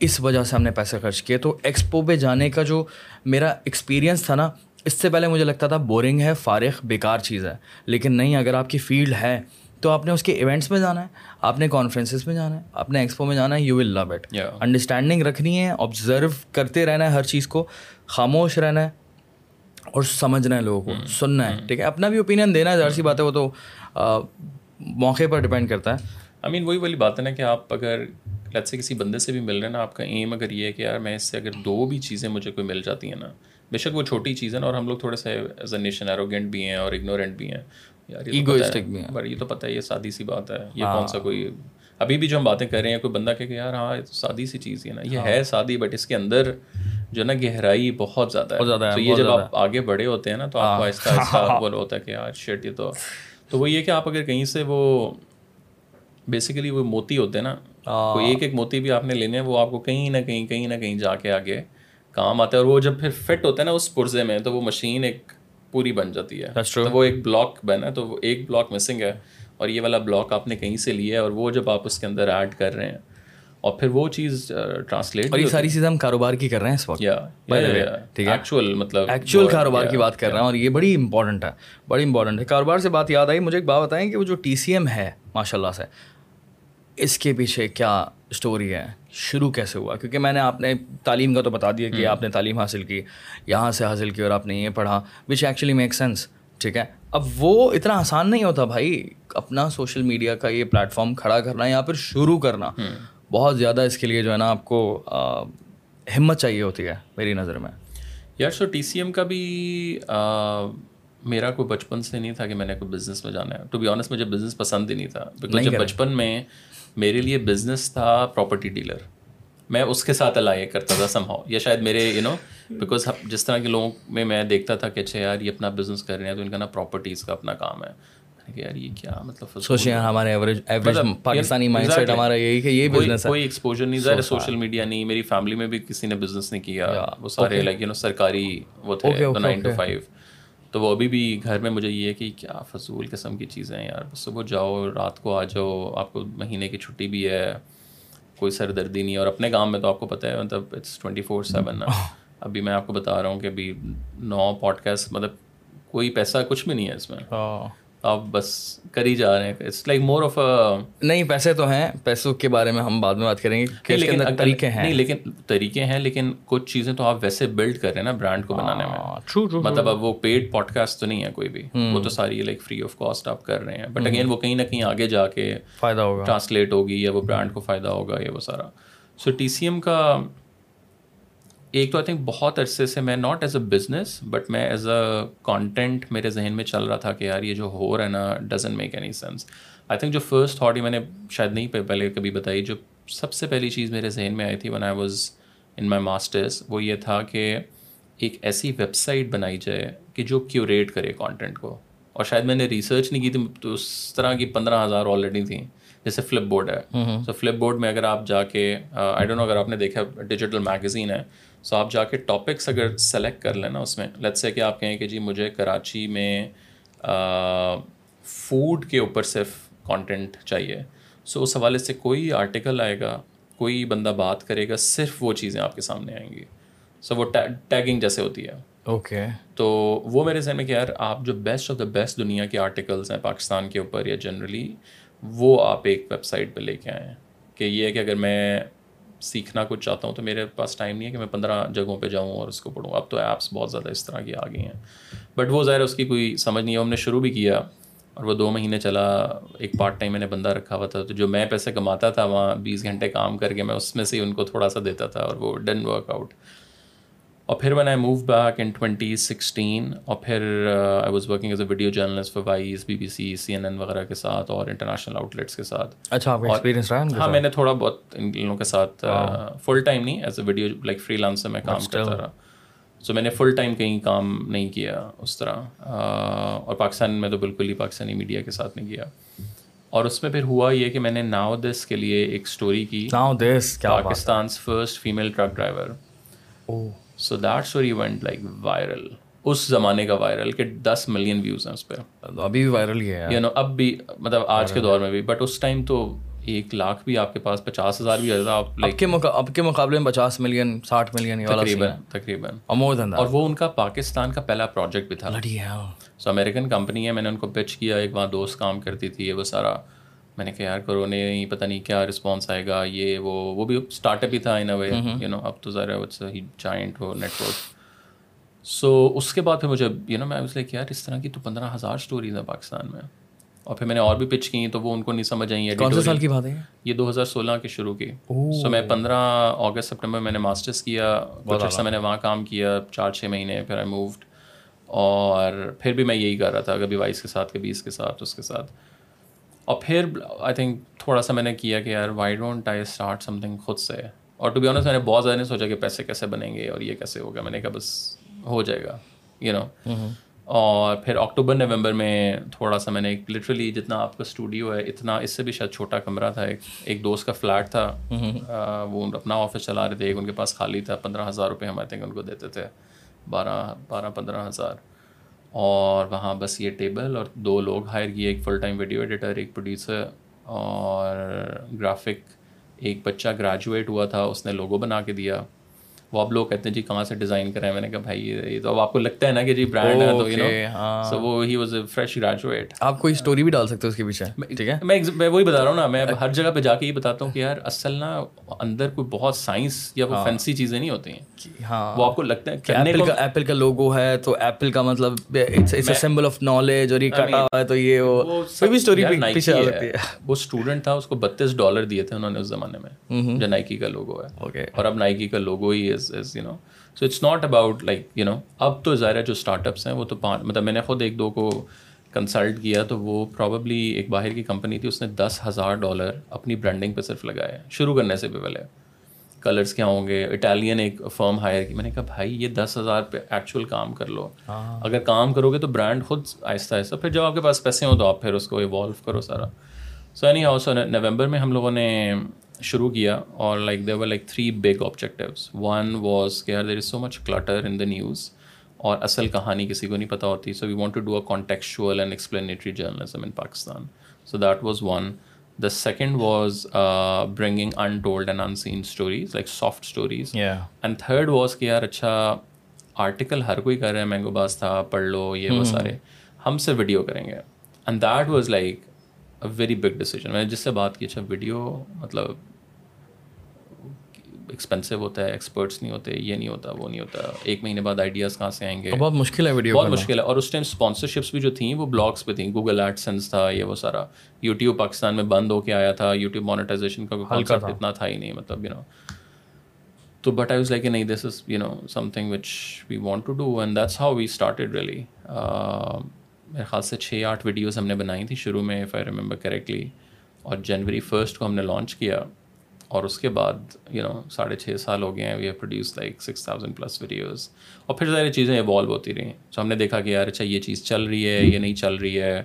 اس وجہ سے ہم نے پیسے خرچ کیے۔ تو ایکسپو پہ جانے کا جو میرا ایکسپیرینس تھا نا اس سے پہلے مجھے لگتا تھا بورنگ ہے فارغ بیکار چیز ہے۔ لیکن نہیں اگر آپ کی فیلڈ ہے تو آپ نے اس کے ایونٹس میں جانا ہے۔ آپ نے کانفرنسز میں جانا ہے آپ نے ایکسپو میں جانا ہے you will love it understanding رکھنی ہے آبزرو کرتے رہنا ہے ہر چیز کو خاموش رہنا ہے اور سمجھنا ہے لوگوں کو سننا ہے ٹھیک ہے؟ اپنا بھی اوپینین دینا ہے ظاہر سی بات ہے وہ تو موقع پر ڈپینڈ کرتا ہے۔ آئی مین وہی والی بات ہے نا کہ آپ اگر لت سے کسی بندے سے بھی مل رہے ہیں نا آپ کا ایم اگر یہ ہے کہ یار میں اس سے اگر دو بھی چیزیں مجھے کوئی مل جاتی ہیں نا بے شک وہ چھوٹی چیز ہے نا اور ہم لوگ تھوڑے سے ایز اے نیشن ایروگینٹ بھی ہیں اور اگنورینٹ بھی ہیں۔ یار یہ تو پتہ ہے۔ یہ سادی سی بات ہے۔ یہ کون سا کوئی ابھی بھی جو ہم باتیں کر رہے ہیں کوئی بندہ کہ یار ہاں سادی سی چیز ہے نا۔ یہ ہے سادی بٹ اس کے اندر جو نا گہرائی بہت زیادہ ہے۔ تو یہ جب آپ آگے بڑے ہوتے ہیں نا تو آپ کو آہستہ آہستہ [LAUGHS] وہ ہوتا ہے کہ یار شرٹ یہ تو۔ تو وہ یہ کہ آپ اگر کہیں سے وہ بیسیکلی وہ موتی ہوتے ہیں نا کوئی ایک ایک موتی بھی آپ نے لینے ہیں وہ آپ کو کہیں نہ کہیں کہیں نہ کہیں جا کے آگے کام آتا ہے۔ اور وہ جب پھر فٹ ہوتا ہے نا اس پرزے میں تو وہ مشین ایک پوری بن جاتی ہے۔ تو وہ ایک بلاک بنا ہے تو وہ ایک بلاک مسنگ ہے اور یہ والا بلاک آپ نے کہیں سے لیا ہے اور وہ جب آپ اس کے اندر ایڈ کر رہے ہیں اور پھر وہ چیز ٹرانسلیٹ اور یہ ساری چیزیں ہم کاروبار کی کر رہے ہیں اس وقت۔ ٹھیک ہے؟ ایکچوئل مطلب ایکچوئل کاروبار کی بات کر رہے ہیں اور یہ بڑی امپورٹنٹ ہے بڑی امپورٹنٹ ہے۔ کاروبار سے بات یاد آئی مجھے ایک بات بتائیں کہ وہ جو ٹی سی ایم ہے ماشاء اللہ سے اس کے پیچھے کیا اسٹوری ہے؟ شروع کیسے ہوا؟ کیونکہ میں نے آپ نے تعلیم کا تو بتا دیا کہ آپ نے تعلیم حاصل کی یہاں سے حاصل کی اور آپ نے یہ پڑھا وچ ایکچولی میک سینس ٹھیک ہے؟ اب وہ اتنا آسان نہیں ہوتا بھائی اپنا سوشل میڈیا کا یہ پلیٹ فارم کھڑا کرنا یا پھر شروع کرنا۔ بہت زیادہ اس کے لیے جو ہے نا آپ کو ہمت چاہیے ہوتی ہے میری نظر میں۔ یار سو ٹی سی ایم کا بھی میرا کوئی بچپن سے نہیں تھا کہ میں نے کوئی بزنس میں جانا ہے۔ ٹو بی آنیسٹ مجھے بزنس پسند ہی نہیں تھا۔ جب بچپن میں میرے لیے بزنس تھا پراپرٹی ڈیلر میں اس کے ساتھ الائی کرتا تھا سم ہاؤ یا شاید میرے یو نو بیکاز جس طرح کے لوگوں میں میں دیکھتا تھا کہ اچھا یار یہ اپنا بزنس کر رہے ہیں تو ان کا نا پراپرٹیز کا اپنا کام ہے. یار یہ کیا مطلب سوچیں ہمارے average average Pakistani mindset ہمارا یہی کہ یہ بزنس ہے. کوئی ایکسپوجر نہیں ظاہر سوشل میڈیا نہیں میری فیملی میں بھی کسی نے بزنس نہیں کیا. وہ سارے لائک یو نو سرکاری وہ تھے نائن ٹو فائیو تو وہ ابھی بھی گھر میں مجھے یہ ہے کہ کیا فضول قسم کی چیزیں ہیں یار۔ صبح جاؤ رات کو آ جاؤ آپ کو مہینے کی چھٹی بھی ہے کوئی سر دردی نہیں اور اپنے کام میں تو آپ کو پتہ ہے مطلب اٹس ٹوئنٹی فور سیون ابھی میں آپ کو بتا رہا ہوں کہ ابھی نو پوڈ کاسٹ مطلب کوئی پیسہ کچھ بھی نہیں ہے اس میں۔ آپ بس کر ہی جا رہے ہیں۔ اٹس لائک مور آف نہیں پیسے تو ہیں۔ پیسوں کے بارے میں ہم بعد میں بات کریں گے۔ لیکن طریقے ہیں۔ نہیں لیکن طریقے ہیں لیکن کچھ چیزیں تو آپ ویسے بلڈ کر رہے ہیں نا برانڈ کو بنانے میں۔ مطلب اب وہ پیڈ پوڈ کاسٹ تو نہیں ہے کوئی بھی۔ وہ تو ساری لائک فری آف کاسٹ آپ کر رہے ہیں۔ بٹ اگین وہ کہیں نہ کہیں آگے جا کے فائدہ ہوگا۔ ٹرانسلیٹ ہوگی یا وہ برانڈ کو فائدہ ہوگا یا وہ سارا۔ سو ٹی سی ایم کا ایک تو آئی تھنک بہت عرصے سے میں not as a business but میں ایز اے کانٹینٹ میرے ذہن میں چل رہا تھا کہ یار یہ جو ہو رہا ہے نا doesn't make any sense I think جو فرسٹ تھاٹ ہی میں نے شاید نہیں پہلے کبھی بتائی جو سب سے پہلی چیز میرے ذہن میں آئی تھی when I was in my masters وہ یہ تھا کہ ایک ایسی ویب سائٹ بنائی جائے کہ جو کیوریٹ کرے کانٹینٹ کو. اور شاید میں نے ریسرچ نہیں کی تھی تو اس طرح کی پندرہ ہزار آلریڈی تھیں جیسے فلپ بورڈ ہے سو فلپ بورڈ میں اگر آپ جا کے آئی ڈونٹ نو اگر آپ نے دیکھا ڈیجیٹل میگزین ہے سو آپ جا کے ٹاپکس اگر سلیکٹ کر لیں نا اس میں لیٹ سے کہ آپ کہیں کہ جی مجھے کراچی میں فوڈ کے اوپر صرف کانٹینٹ چاہیے. سو اس حوالے سے کوئی آرٹیکل آئے گا کوئی بندہ بات کرے گا صرف وہ چیزیں آپ کے سامنے آئیں گی. سو وہ ٹیگنگ جیسے ہوتی ہے. اوکے تو وہ میرے ذہن میں کہ یار آپ جو بیسٹ آف دا بیسٹ دنیا کے آرٹیکلس ہیں پاکستان کے اوپر یا جنرلی وہ آپ ایک ویب سائٹ پہ لے کے آئیں. کہ یہ ہے کہ اگر میں سیکھنا کچھ چاہتا ہوں تو میرے پاس ٹائم نہیں ہے کہ میں پندرہ جگہوں پہ جاؤں اور اس کو پڑھوں۔ اب تو ایپس بہت زیادہ اس طرح کی آ گئی ہیں۔ بٹ وہ ظاہر اس کی کوئی سمجھ نہیں ہے۔ ہم نے شروع بھی کیا اور وہ دو مہینے چلا۔ ایک پارٹ ٹائم میں نے بندہ رکھا ہوا تھا۔ تو جو میں پیسے کماتا تھا، وہاں بیس گھنٹے کام کر کے میں اس میں سے ہی ان کو تھوڑا سا دیتا تھا اور وہ ڈن ورک آؤٹ اور پھر میں نے move back in twenty sixteen اور پھر I was working as a video journalist for Vice B B C C N N وغیرہ کے ساتھ اور انٹرنیشنل آؤٹ لیٹس کے ساتھ. اچھا ایکسپیرینس رہا ہاں میں نے تھوڑا بہت ان لوگوں کے ساتھ فل ٹائم نہیں as a video like freelance میں کام کرتا رہا۔ سو میں نے فل ٹائم کہیں کام نہیں کیا اس طرح اور پاکستان میں تو بالکل ہی پاکستانی میڈیا کے ساتھ نہیں کیا۔ اور اس میں پھر ہوا یہ کہ میں نے ناؤ دس کے لیے ایک اسٹوری کی۔ Now this Pakistan first female truck driver so that story went like viral اس زمانے کا وائرل کہ دس ملین ویوز ہیں اس پہ. ابھی بھی وائرل ہی ہے یو نو اب بھی مطلب آج کے دور میں بھی. بٹ اس ٹائم تو ایک لاکھ بھی آپ کے پاس پچاس ہزار بھی آپ کے اب کے مقابلے میں پچاس ملین ساٹھ ملین تقریباً تقریباً. اور وہ ان کا پاکستان کا پہلا پروجیکٹ بھی تھا. سو امیریکن کمپنی ہے میں نے ان کو پچ کیا ایک وہاں دوست کام کرتی تھی وہ سارا. میں نے کہا یار کرو نہیں پتہ نہیں کیا رسپانس آئے گا یہ وہ وہ بھی اسٹارٹ اپ ہی تھا ان اے وے یو نو اب تو ذرا جائنٹ وہ نیٹ ورک سو اس کے بعد پھر مجھے یو نو میں اس لیے کہ یار اس طرح کی تو پندرہ ہزار اسٹوریز ہیں پاکستان میں۔ اور پھر میں نے اور بھی پچ کی تو وہ ان کو نہیں سمجھ آئی کون سے سال کی بات ہے یہ دو ہزار سولہ کی شروع کی۔ سو میں پندرہ اگست سپٹمبر میں نے ماسٹرس کیا بہت عرصہ میں نے وہاں کام کیا چار چھ مہینے پھر آئی مووڈ اور پھر بھی میں یہی کر رہا تھا کبھی بائیس کے ساتھ کبھی اس کے ساتھ اس کے ساتھ۔ اور پھر آئی تھنک تھوڑا سا میں نے کیا کہ یار why don't I start something خود سے؟ اور ٹو بی آنس میں نے بہت زیادہ نہیں سوچا کہ پیسے کیسے بنیں گے اور یہ کیسے ہوگا میں نے کہا بس ہو جائے گا یو نو اور پھر اکتوبر نومبر میں تھوڑا سا میں نے ایک لٹرلی جتنا آپ کا اسٹوڈیو ہے اتنا اس سے بھی شاید چھوٹا کمرہ تھا ایک ایک دوست کا فلیٹ تھا۔ وہ اپنا آفس چلا رہے تھے ایک ان کے پاس خالی تھا پندرہ ہزار روپئے ہم آئی تھنک ان کو دیتے تھے بارہ بارہ پندرہ ہزار۔ اور وہاں بس یہ ٹیبل اور دو لوگ ہائر کیے، ایک فل ٹائم ویڈیو ایڈیٹر ایک پروڈیوسر اور گرافک ایک بچہ گریجویٹ ہوا تھا، اس نے لوگو بنا کے دیا۔ وہ اب لوگ کہتے ہیں جی کہاں سے ڈیزائن کریں میں نے کہا بھائی یہ تو اب آپ کو لگتا ہے نا کہ جی برانڈ ہے تو یو نو سو وہ he was a fresh graduate آپ کوئی اسٹوری بھی ڈال سکتے ہو اس کے پیچھے؟ ٹھیک ہے؟ میں وہی بتا رہا ہوں نا میں ہر جگہ پہ جا کے یہ بتاتا ہوں کہ یار اصل نا اندر کوئی بہت سائنس یا وہ فینسی چیزیں نہیں ہوتی ہیں۔ ہاں۔ وہ آپ کو لگتا ہے ایپل کا ایپل کا لوگو ہے تو ایپل کا مطلب سمبل آف نالج اور یہ کٹا ہوا ہے تو یہ وہ کوئی بھی اسٹوری پیچھے وہ اسٹوڈنٹ تھا اس کو بتیس ڈالر دیے تھے انہوں نے اس زمانے میں جو نائکی کا لوگو ہے۔ اور اب نائکی کا logo he is is you know so it's not about like you know اب تو ظاہر جو اسٹارٹ اپس ہیں وہ تو پانچ مطلب میں نے خود ایک دو کو کنسلٹ کیا تو وہ پرابیبلی ایک باہر کی کمپنی تھی اس نے دس ہزار ڈالر اپنی برانڈنگ پہ صرف لگائے شروع کرنے سے بھی پہلے۔ کلرس کیا ہوں گے؟ اٹالین ایک فرم ہائر کی۔ میں نے کہا بھائی یہ دس ہزار پہ ایکچوئل کام کر لو۔ ہاں۔ اگر کام کرو گے تو برانڈ خود آہستہ آہستہ پھر جب آپ کے پاس پیسے ہوں تو آپ پھر اس کو ایوالو کرو سارا۔ سو اینی ہاؤ سو نومبر میں ہم لوگوں نے شروع کیا اور like there were like three big objectives one was کہ there is so much clutter in the news اور اصل کہانی کسی کو نہیں پتہ ہوتی. So we want to do a contextual and explanatory journalism in Pakistan so that was one the second was bringing untold and unseen stories like soft stories and third was کہ یار اچھا آرٹیکل ہر کوئی کر رہے ہیں مینگو باز تھا پڑھ لو یہ وہ سارے. ہم سے ویڈیو کریں گے. And that was like very big decision میں نے جس سے بات کی اچھا ویڈیو مطلب ایکسپینسو ہوتا ہے ایکسپرٹس نہیں ہوتے یہ نہیں ہوتا وہ نہیں ہوتا ایک مہینے بعد آئیڈیاز کہاں سے آئیں گے؟ بہت مشکل ہے ویڈیو بہت مشکل ہے۔ اور اس ٹائم اسپانسرشپس بھی جو تھیں وہ بلاگس پہ تھیں۔ گوگل ایڈ سینس تھا یہ وہ سارا۔ یوٹیوب پاکستان میں بند ہو کے آیا تھا۔ یوٹیوب مانیٹائزیشن کا کانسیپٹ اتنا تھا ہی نہیں مطلب یو نو تو بٹ آئی واز لائک نہیں this is you know something which we want to do and that's how we started really میرے خیال سے چھ آٹھ ویڈیوز ہم نے بنائی تھیں شروع میں اف آئی ریمبر کریکٹلی اور جنوری فرسٹ کو ہم نے لانچ کیا اور اس کے بعد یو نو ساڑھے چھ سال ہو گئے ہیں we have produce like six thousand plus videos اور پھر ساری چیزیں ایوالو ہوتی رہیں. سو ہم نے دیکھا کہ یار اچھا یہ چیز چل رہی ہے، یہ نہیں چل رہی ہے،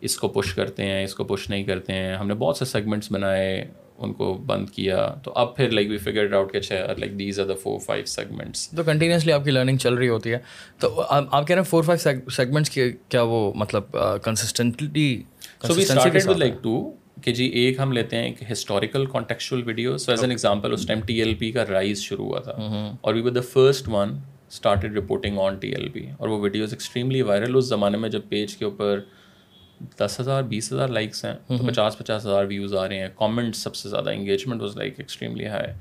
اس کو پش کرتے ہیں، اس کو پش نہیں کرتے ہیں. ہم نے بہت سے سیگمنٹس بنائے ان کو بند کیا تو اب پھر لائک وی فگر آؤٹ کہ اچھا like these are the four five segments تو کنٹینیوسلی آپ کی لرننگ چل رہی ہوتی ہے۔ تو آپ کہہ رہے ہیں فور فائیو سیگمنٹس کی کیا وہ مطلب consistently so we started with like two کہ جی ایک ہم لیتے ہیں ایک historical contextual video so as an example us time T L P کا رائز شروع ہوا تھا۔ اور we were the first one started reporting on T L P اور وہ ویڈیوز ایکسٹریملی وائرل اس زمانے میں جب پیج کے اوپر دس ہزار بیس ہزار لائکس ہیں تو پچاس پچاس ہزار ویوز آ رہے ہیں۔ کامنٹ سب سے زیادہ engagement was like extremely high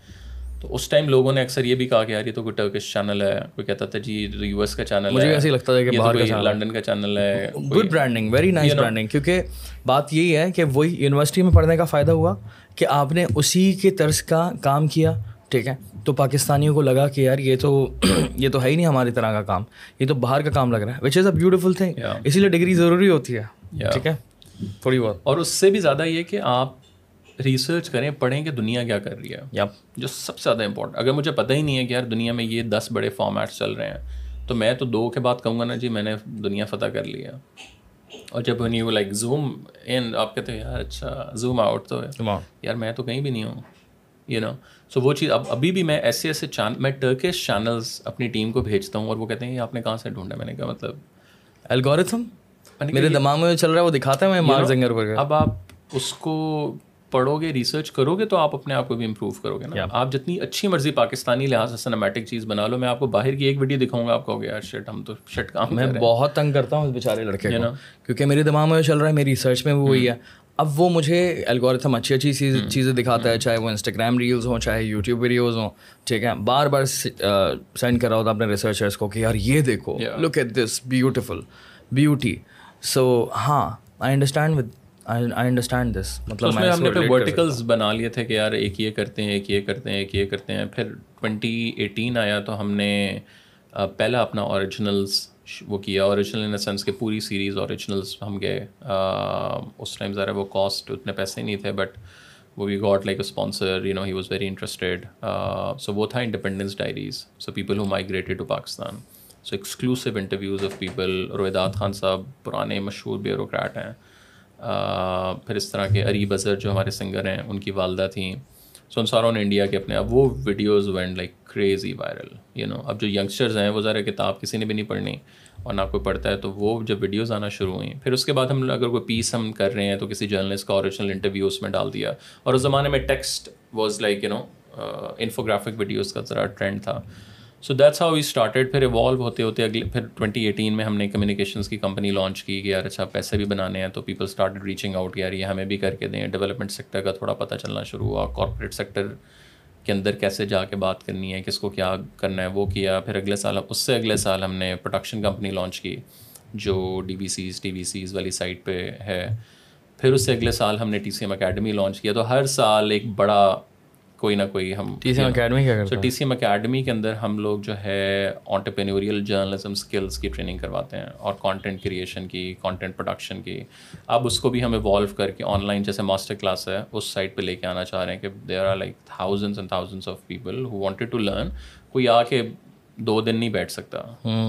تو اس ٹائم لوگوں نے اکثر یہ بھی کہا کہ یار یہ تو کوئی ٹرکش چینل ہے کوئی کہتا تھا جی یو ایس کا چینل مجھے ایسے لگتا ہے کہ باہر کا لنڈن کا چینل ہے good branding very nice branding کیونکہ بات یہی ہے کہ وہی یونیورسٹی میں پڑھنے کا فائدہ ہوا کہ آپ نے اسی کے طرز کا کام کیا۔ ٹھیک ہے؟ تو پاکستانیوں کو لگا کہ یار یہ تو [CLEARS THROAT] یہ تو ہے ہی نہیں ہماری طرح کا کام یہ تو باہر کا کام لگ رہا ہے وچ از اے بیوٹیفل تھنگ اسی لیے ڈگری ضروری ہوتی ہے ٹھیک ہے؟ تھوڑی بہت۔ اور اس سے بھی زیادہ یہ کہ آپ ریسرچ کریں پڑھیں کہ دنیا کیا کر رہی ہے جو سب سے زیادہ امپورٹنٹ اگر مجھے پتہ ہی نہیں ہے کہ یار دنیا میں یہ دس بڑے فارمیٹس چل رہے ہیں تو میں تو دو کے بعد کہوں گا نا جی میں نے دنیا فتح کر لیا اور جب نہیں وہ لائک زوم ان آپ کہتے ہیں یار اچھا زوم آؤٹ تو یار میں تو کہیں بھی نہیں ہوں یو نو سو وہ چیز اب ابھی بھی میں ایسے ایسے چین میں ٹرکش چینلس اپنی ٹیم کو بھیجتا ہوں اور وہ کہتے ہیں آپ نے کہاں سے ڈھونڈا؟ میں نے کہا مطلب الگورتھم میرے دماغ میں چل رہا ہے وہ دکھاتا ہے میں مارک زنگر پر اب آپ اس کو پڑھو گے ریسرچ کرو گے تو آپ اپنے آپ کو بھی امپروو کرو گے نا آپ جتنی اچھی مرضی پاکستانی لحاظ سے سنیمیٹک چیز بنا لو میں آپ کو باہر کی ایک ویڈیو دکھاؤں گا آپ کو یار شٹ ہم تو شٹ کام میں بہت تنگ کرتا ہوں اس بیچارے لڑکے کو کیونکہ میرے دماغ میں چل رہا ہے میری ریسرچ میں وہی ہے۔ اب وہ مجھے الگورتھم اچھی اچھی چیزیں دکھاتا ہے چاہے وہ انسٹاگرام ریلز ہوں چاہے یوٹیوب ویڈیوز ہوں ٹھیک ہے؟ بار بار سینڈ کر رہا ہوتا اپنے ریسرچرس کو کہ یار یہ دیکھو look at this beautiful beauty so ہاں I understand with I understand this مطلب ہم نے پھر ورٹیکلس بنا لیے تھے کہ یار ایک یہ کرتے ہیں ایک یہ کرتے ہیں ایک یہ کرتے ہیں۔ پھر ٹوینٹی ایٹین آیا تو ہم نے پہلا اپنا اوریجنلس وہ کیا اوریجنل ان سینس کہ پوری سیریز اوریجنلس ہم گئے. اس ٹائم ذرا وہ کاسٹ اتنے پیسے نہیں تھے بٹ وہ we got like a sponsor you know he was very interested so وہ تھا Independence Diaries so people who migrated to Pakistan so exclusive interviews of people Roedad Khan sahab پرانے مشہور بیوروکریٹ ہیں. پھر اس طرح کے عریب اظہر جو ہمارے سنگر ہیں، ان کی والدہ تھیں. سو ان انڈیا کے اپنے، اب وہ videos went like crazy viral you know اب جو ینگسٹرز ہیں، وہ ذرا کتاب کسی نے بھی نہیں پڑھنی اور نہ کوئی پڑھتا ہے، تو وہ جب ویڈیوز آنا شروع ہوئیں، پھر اس کے بعد ہم اگر کوئی پیس ہم کر رہے ہیں، تو کسی جرنلسٹ کا اوریجنل انٹرویو اس میں ڈال دیا۔ اور اس زمانے میں text was like you know infographic videos کا ذرا ٹرینڈ تھا۔ So that's how we started پھر ایوالو ہوتے ہوتے اگلے پھر ٹوئنٹی ایٹین میں ہم نے کمیونیکیشنس کی کمپنی لانچ کی کہ یار اچھا پیسے بھی بنانے ہیں تو پیپل اسٹارٹیڈ ریچنگ آؤٹ یار یہ ہمیں بھی کر کے دیں ڈیولپمنٹ سیکٹر کا تھوڑا پتہ چلنا شروع ہوا کارپوریٹ سیکٹر کے اندر کیسے جا کے بات کرنی ہے کس کو کیا کرنا ہے وہ کیا پھر اگلے سال اس سے اگلے سال ہم نے پروڈکشن کمپنی لانچ کی جو D B Cs T V Cs والی سائٹ پہ ہے پھر اس سے اگلے سال ہم نے T C M academy launch کیا تو ہر سال ایک بڑا کوئی نہ کوئی ہم ٹی سی ایم اکیڈمی کیا so T C M academy کے اندر ہم لوگ جو ہے آنٹرپینوریل جرنلزم اسکلس کی ٹریننگ کرواتے ہیں اور کانٹینٹ کریشن کی کانٹینٹ پروڈکشن کی۔ اب اس کو بھی ہم ایوالو کر کے آن لائن جیسے ماسٹر کلاس ہے اس سائٹ پہ لے کے آنا چاہ رہے ہیں کہ there are like thousands and thousands of people who wanted to learn کوئی آ کے دو دن نہیں بیٹھ سکتا۔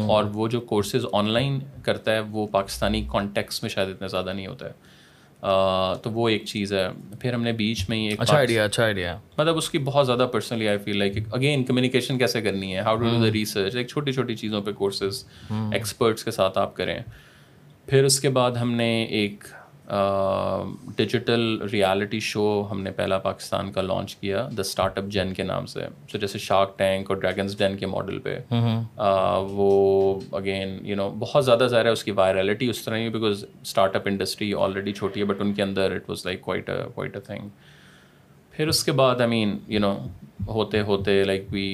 اور وہ جو کورسز آن لائن کرتا ہے وہ پاکستانی کانٹیکس میں شاید اتنا زیادہ نہیں ہوتا ہے۔ تو وہ ایک چیز ہے۔ پھر ہم نے بیچ میں ہی ایک اچھا آئیڈیا اچھا آئیڈیا مطلب اس کی بہت زیادہ personally I feel like again communication کیسے کرنی ہے؟ How to do the research ایک چھوٹی چھوٹی چیزوں پہ کورسز ایکسپرٹس کے ساتھ آپ کریں۔ پھر اس کے بعد ہم نے ایک ڈیجیٹل ریالٹی شو ہم نے پہلا پاکستان کا لانچ کیا دا اسٹارٹ اپ جین کے نام سے۔ سو جیسے شارک ٹینک اور ڈریگنس ڈین کے ماڈل پہ۔ وہ اگین یو نو بہت زیادہ ظاہر ہے اس کی وائرلٹی اس طرح ہی because start up industry already چھوٹی ہے بٹ ان کے اندر it was like quite quite a thing پھر اس کے بعد آئی مین یو نو ہوتے ہوتے لائک وی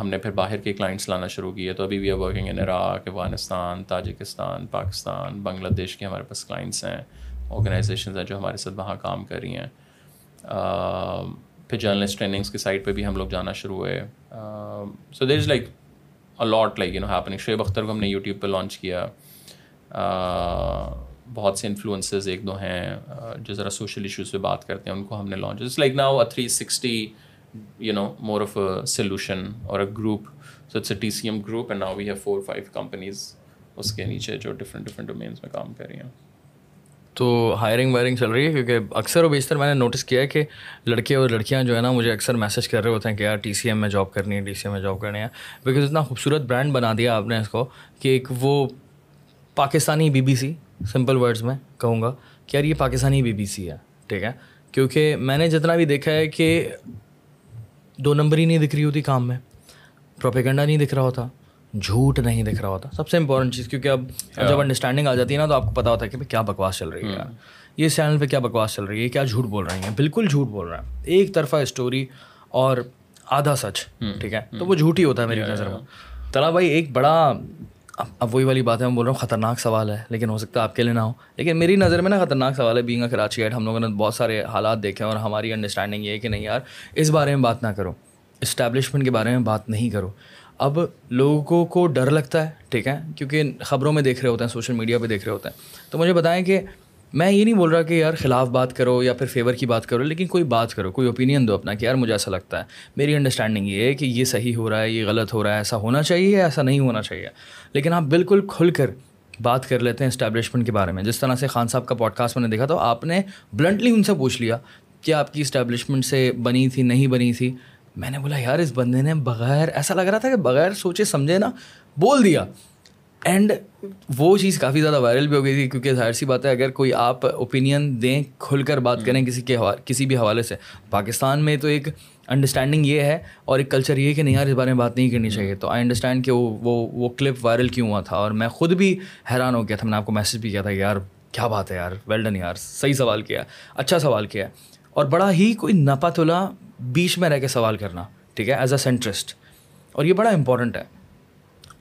ہم نے پھر باہر کے کلائنٹس لانا شروع کیے تو ابھی we are working in Iraq Afghanistan Tajikistan Pakistan Bangladesh کے ہمارے پاس کلائنٹس ہیں آرگنائزیشنز ہیں جو ہمارے ساتھ وہاں کام کر رہی ہیں۔ پھر جرنلسٹ ٹریننگس کی سائٹ پہ بھی ہم لوگ جانا شروع ہوئے۔ So there is like a lot like you know happening Shoaib Akhtar کو ہم نے یوٹیوب پہ لانچ کیا۔ بہت سے انفلوئنسز ایک دو ہیں جو ذرا سوشل ایشوز پہ بات کرتے ہیں، ان کو ہم نے launch it's like now three sixty you know more of a solution اور a group so it's a T C M group and now we have four five companies اس کے نیچے جو ڈفرینٹ ڈفرینٹ ڈومینس میں کام کر رہی ہیں تو ہائرنگ وائرنگ چل رہی ہے کیونکہ اکثر و بیشتر میں نے نوٹس کیا ہے کہ لڑکے اور لڑکیاں جو ہے نا مجھے اکثر میسج کر رہے ہوتے ہیں کہ یار ٹی سی ایم میں جاب کرنی ہے ٹی سی ایم میں جاب کرنی ہے. بیکاز اتنا خوبصورت برانڈ بنا دیا آپ نے اس کو کہ ایک وہ Pakistani B B C simple words میں کہوں گا کہ یار یہ پاکستانی بی بی سی ہے. ٹھیک ہے؟ کیونکہ میں نے جتنا بھی دیکھا ہے کہ دو نمبر ہی نہیں دکھ رہی ہوتی کام میں۔ پروپیگنڈا نہیں دکھ رہا ہوتا۔ جھوٹ نہیں دکھ رہا ہوتا۔ سب سے امپورٹنٹ چیز کیونکہ اب جب انڈرسٹینڈنگ آ جاتی ہے نا تو آپ کو پتا ہوتا ہے کہ کیا بکواس چل رہی ہے۔ یہ چینل پہ کیا بکواس چل رہی ہے؟ کیا جھوٹ بول رہی ہیں؟ بالکل جھوٹ بول رہے ہیں ایک طرفہ اسٹوری اور آدھا سچ ٹھیک ہے؟ تو وہ جھوٹ ہی ہوتا ہے میری نظر میں۔ تلا بھائی ایک بڑا اب وہی والی بات ہے میں بول رہا ہوں خطرناک سوال ہے، لیکن ہو سکتا ہے آپ کے لیے نہ ہو۔ لیکن میری نظر میں نا خطرناک سوال ہے بینگ کراچی ایٹ ہم لوگوں نے بہت سارے حالات دیکھے اور ہماری انڈرسٹینڈنگ یہ ہے کہ نہیں یار، اس بارے میں بات نہ کرو۔ اسٹیبلشمنٹ کے بارے میں بات نہیں کرو۔ اب لوگوں کو ڈر لگتا ہے، ٹھیک ہے، کیونکہ خبروں میں دیکھ رہے ہوتے ہیں سوشل میڈیا پہ دیکھ رہے ہوتے ہیں۔ تو مجھے بتائیں کہ میں یہ نہیں بول رہا کہ یار خلاف بات کرو یا پھر فیور کی بات کرو، لیکن کوئی بات کرو، کوئی اوپینین دو اپنا کہ یار مجھے ایسا لگتا ہے۔ میری انڈرسٹینڈنگ یہ ہے کہ یہ صحیح ہو رہا ہے، یہ غلط ہو رہا ہے، ایسا ہونا چاہیے ایسا نہیں ہونا چاہیے۔ لیکن آپ بالکل کھل کر بات کر لیتے ہیں اسٹیبلشمنٹ کے بارے میں۔ جس طرح سے خان صاحب کا پوڈ کاسٹ میں نے دیکھا تو آپ نے بلنٹلی ان سے پوچھ لیا کہ آپ کی اسٹیبلشمنٹ سے بنی تھی، نہیں بنی تھی۔ میں نے بولا، یار اس بندے نے بغیر ایسا لگ رہا تھا کہ بغیر سوچے، سمجھے نا، بول دیا۔ اینڈ وہ چیز کافی زیادہ وائرل بھی ہو گئی تھی کیونکہ ظاہر سی بات ہے اگر کوئی آپ اوپینین دیں کھل کر بات کریں کسی کے کسی بھی حوالے سے۔ پاکستان میں تو ایک انڈرسٹینڈنگ یہ ہے اور ایک کلچر یہ ہے کہ نہیں یار اس بارے میں بات نہیں کرنی چاہیے۔ تو آئی انڈرسٹینڈ کہ وہ وہ کلپ وائرل کیوں ہوا تھا۔ اور میں خود بھی حیران ہو گیا تھا۔ میں نے آپ کو میسج بھی کیا تھا کہ یار کیا بات ہے یار؟ ویل ڈن یار صحیح سوال کیا اچھا سوال کیا اور بڑا ہی کوئی نپا تلا بیچ میں رہ کے سوال کرنا ٹھیک ہے ایز اے سینٹرسٹ اور یہ بڑا امپورٹنٹ ہے۔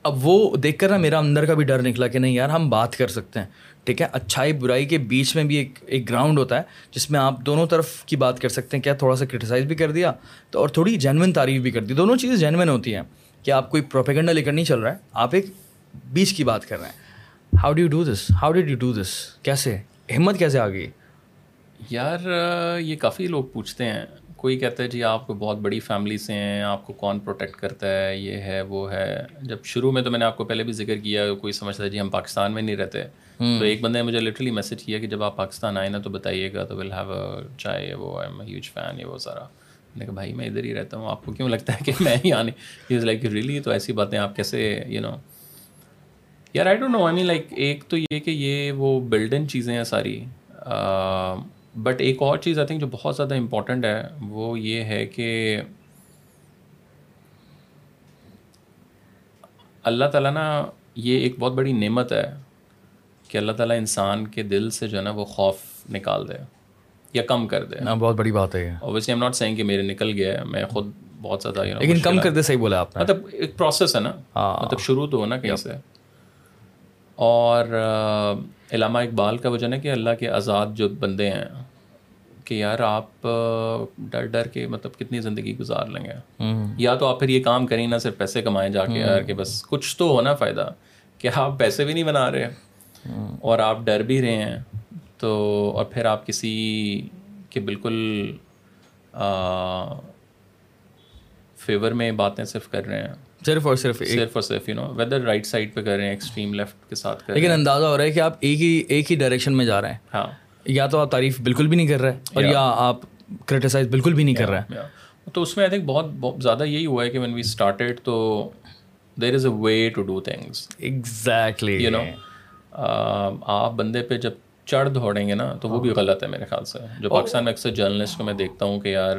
اب وہ دیکھ کر نا میرا اندر کا بھی ڈر نکلا کہ نہیں یار ہم بات کر سکتے ہیں۔ ٹھیک ہے، اچھائی برائی کے بیچ میں بھی ایک ایک گراؤنڈ ہوتا ہے جس میں آپ دونوں طرف کی بات کر سکتے ہیں۔ کیا تھوڑا سا کرٹیسائز بھی کر دیا تو، اور تھوڑی جینون تعریف بھی کر دی۔ دونوں چیزیں جینون ہوتی ہیں کہ آپ کوئی پروپیگنڈا لے کر نہیں چل رہا ہے۔ آپ ایک بیچ کی بات کر رہے ہیں۔ How do you do this how did you do this کیسے؟ ہمت کیسے آ گئی یار یہ کافی لوگ پوچھتے ہیں۔ کوئی کہتا ہے جی آپ کو بہت بڑی فیملی سے ہیں آپ کو کون پروٹیکٹ کرتا ہے؟ یہ ہے وہ ہے۔ جب شروع میں تو میں نے آپ کو پہلے بھی ذکر کیا کوئی سمجھتا ہے جی ہم پاکستان میں نہیں رہتے۔ تو ایک بندے نے مجھے لٹرلی میسج کیا کہ جب آپ پاکستان آئے نا تو بتائیے گا تو ول ہیو چائے وہ آئی ایم ہیوج فین یہ وہ سارا۔ میں نے کہا بھائی میں ادھر ہی رہتا ہوں آپ کو کیوں لگتا ہے کہ میں ہی آنے؟ از لائک ریلی تو ایسی باتیں آپ کیسے یو نو یار I don't know I main like ایک تو یہ کہ یہ وہ بلڈن چیزیں ہیں ساری۔ بٹ ایک اور چیز آئی تھنک جو بہت زیادہ امپورٹنٹ ہے وہ یہ ہے کہ اللہ تعالیٰ نا یہ ایک بہت بڑی نعمت ہے کہ اللہ تعالیٰ انسان کے دل سے جو ہے نا وہ خوف نکال دے یا کم کر دے۔ بہت بڑی بات ہے اوبیسلی ایم ناٹ سینگ کہ میرے نکل گیا ہے میں خود بہت زیادہ لیکن کم کر دے صحیح بولا آپ مطلب ایک پروسیس ہے نا۔ ہاں۔ مطلب شروع تو ہو نا کہیں سے۔ اور علامہ اقبال کا وجہ ہے کہ اللہ کے آزاد جو بندے ہیں کہ یار آپ ڈر ڈر کے مطلب کتنی زندگی گزار لیں گے۔ یا تو آپ پھر یہ کام کریں نہ صرف پیسے کمائیں جا کے یار کہ بس کچھ تو ہونا فائدہ کہ آپ پیسے بھی نہیں بنا رہے۔ اور آپ ڈر بھی رہے ہیں۔ تو اور پھر آپ کسی کے بالکل فیور میں باتیں صرف کر رہے ہیں۔ صرف اور صرف صرف اور صرف you know whether right side پہ کر رہے ہیں ایکسٹریم لیفٹ کے ساتھ کر لیکن اندازہ ہو رہا ہے کہ آپ ایک ہی ایک ہی ڈائریکشن میں جا رہے ہیں. ہاں. یا تو آپ تعریف بالکل بھی نہیں کر رہے اور یا آپ کرٹیسائز بالکل بھی نہیں کر رہے. ہیں تو اس میں آئی تھنک بہت بہت زیادہ یہی ہوا ہے کہ وین وی اسٹارٹیڈ تو there is a way to do things exactly you know آپ بندے پہ جب چڑھ دوڑیں گے نا تو وہ بھی غلط ہے میرے خیال سے. جو پاکستان میں اکثر جرنلسٹ کو میں دیکھتا ہوں کہ یار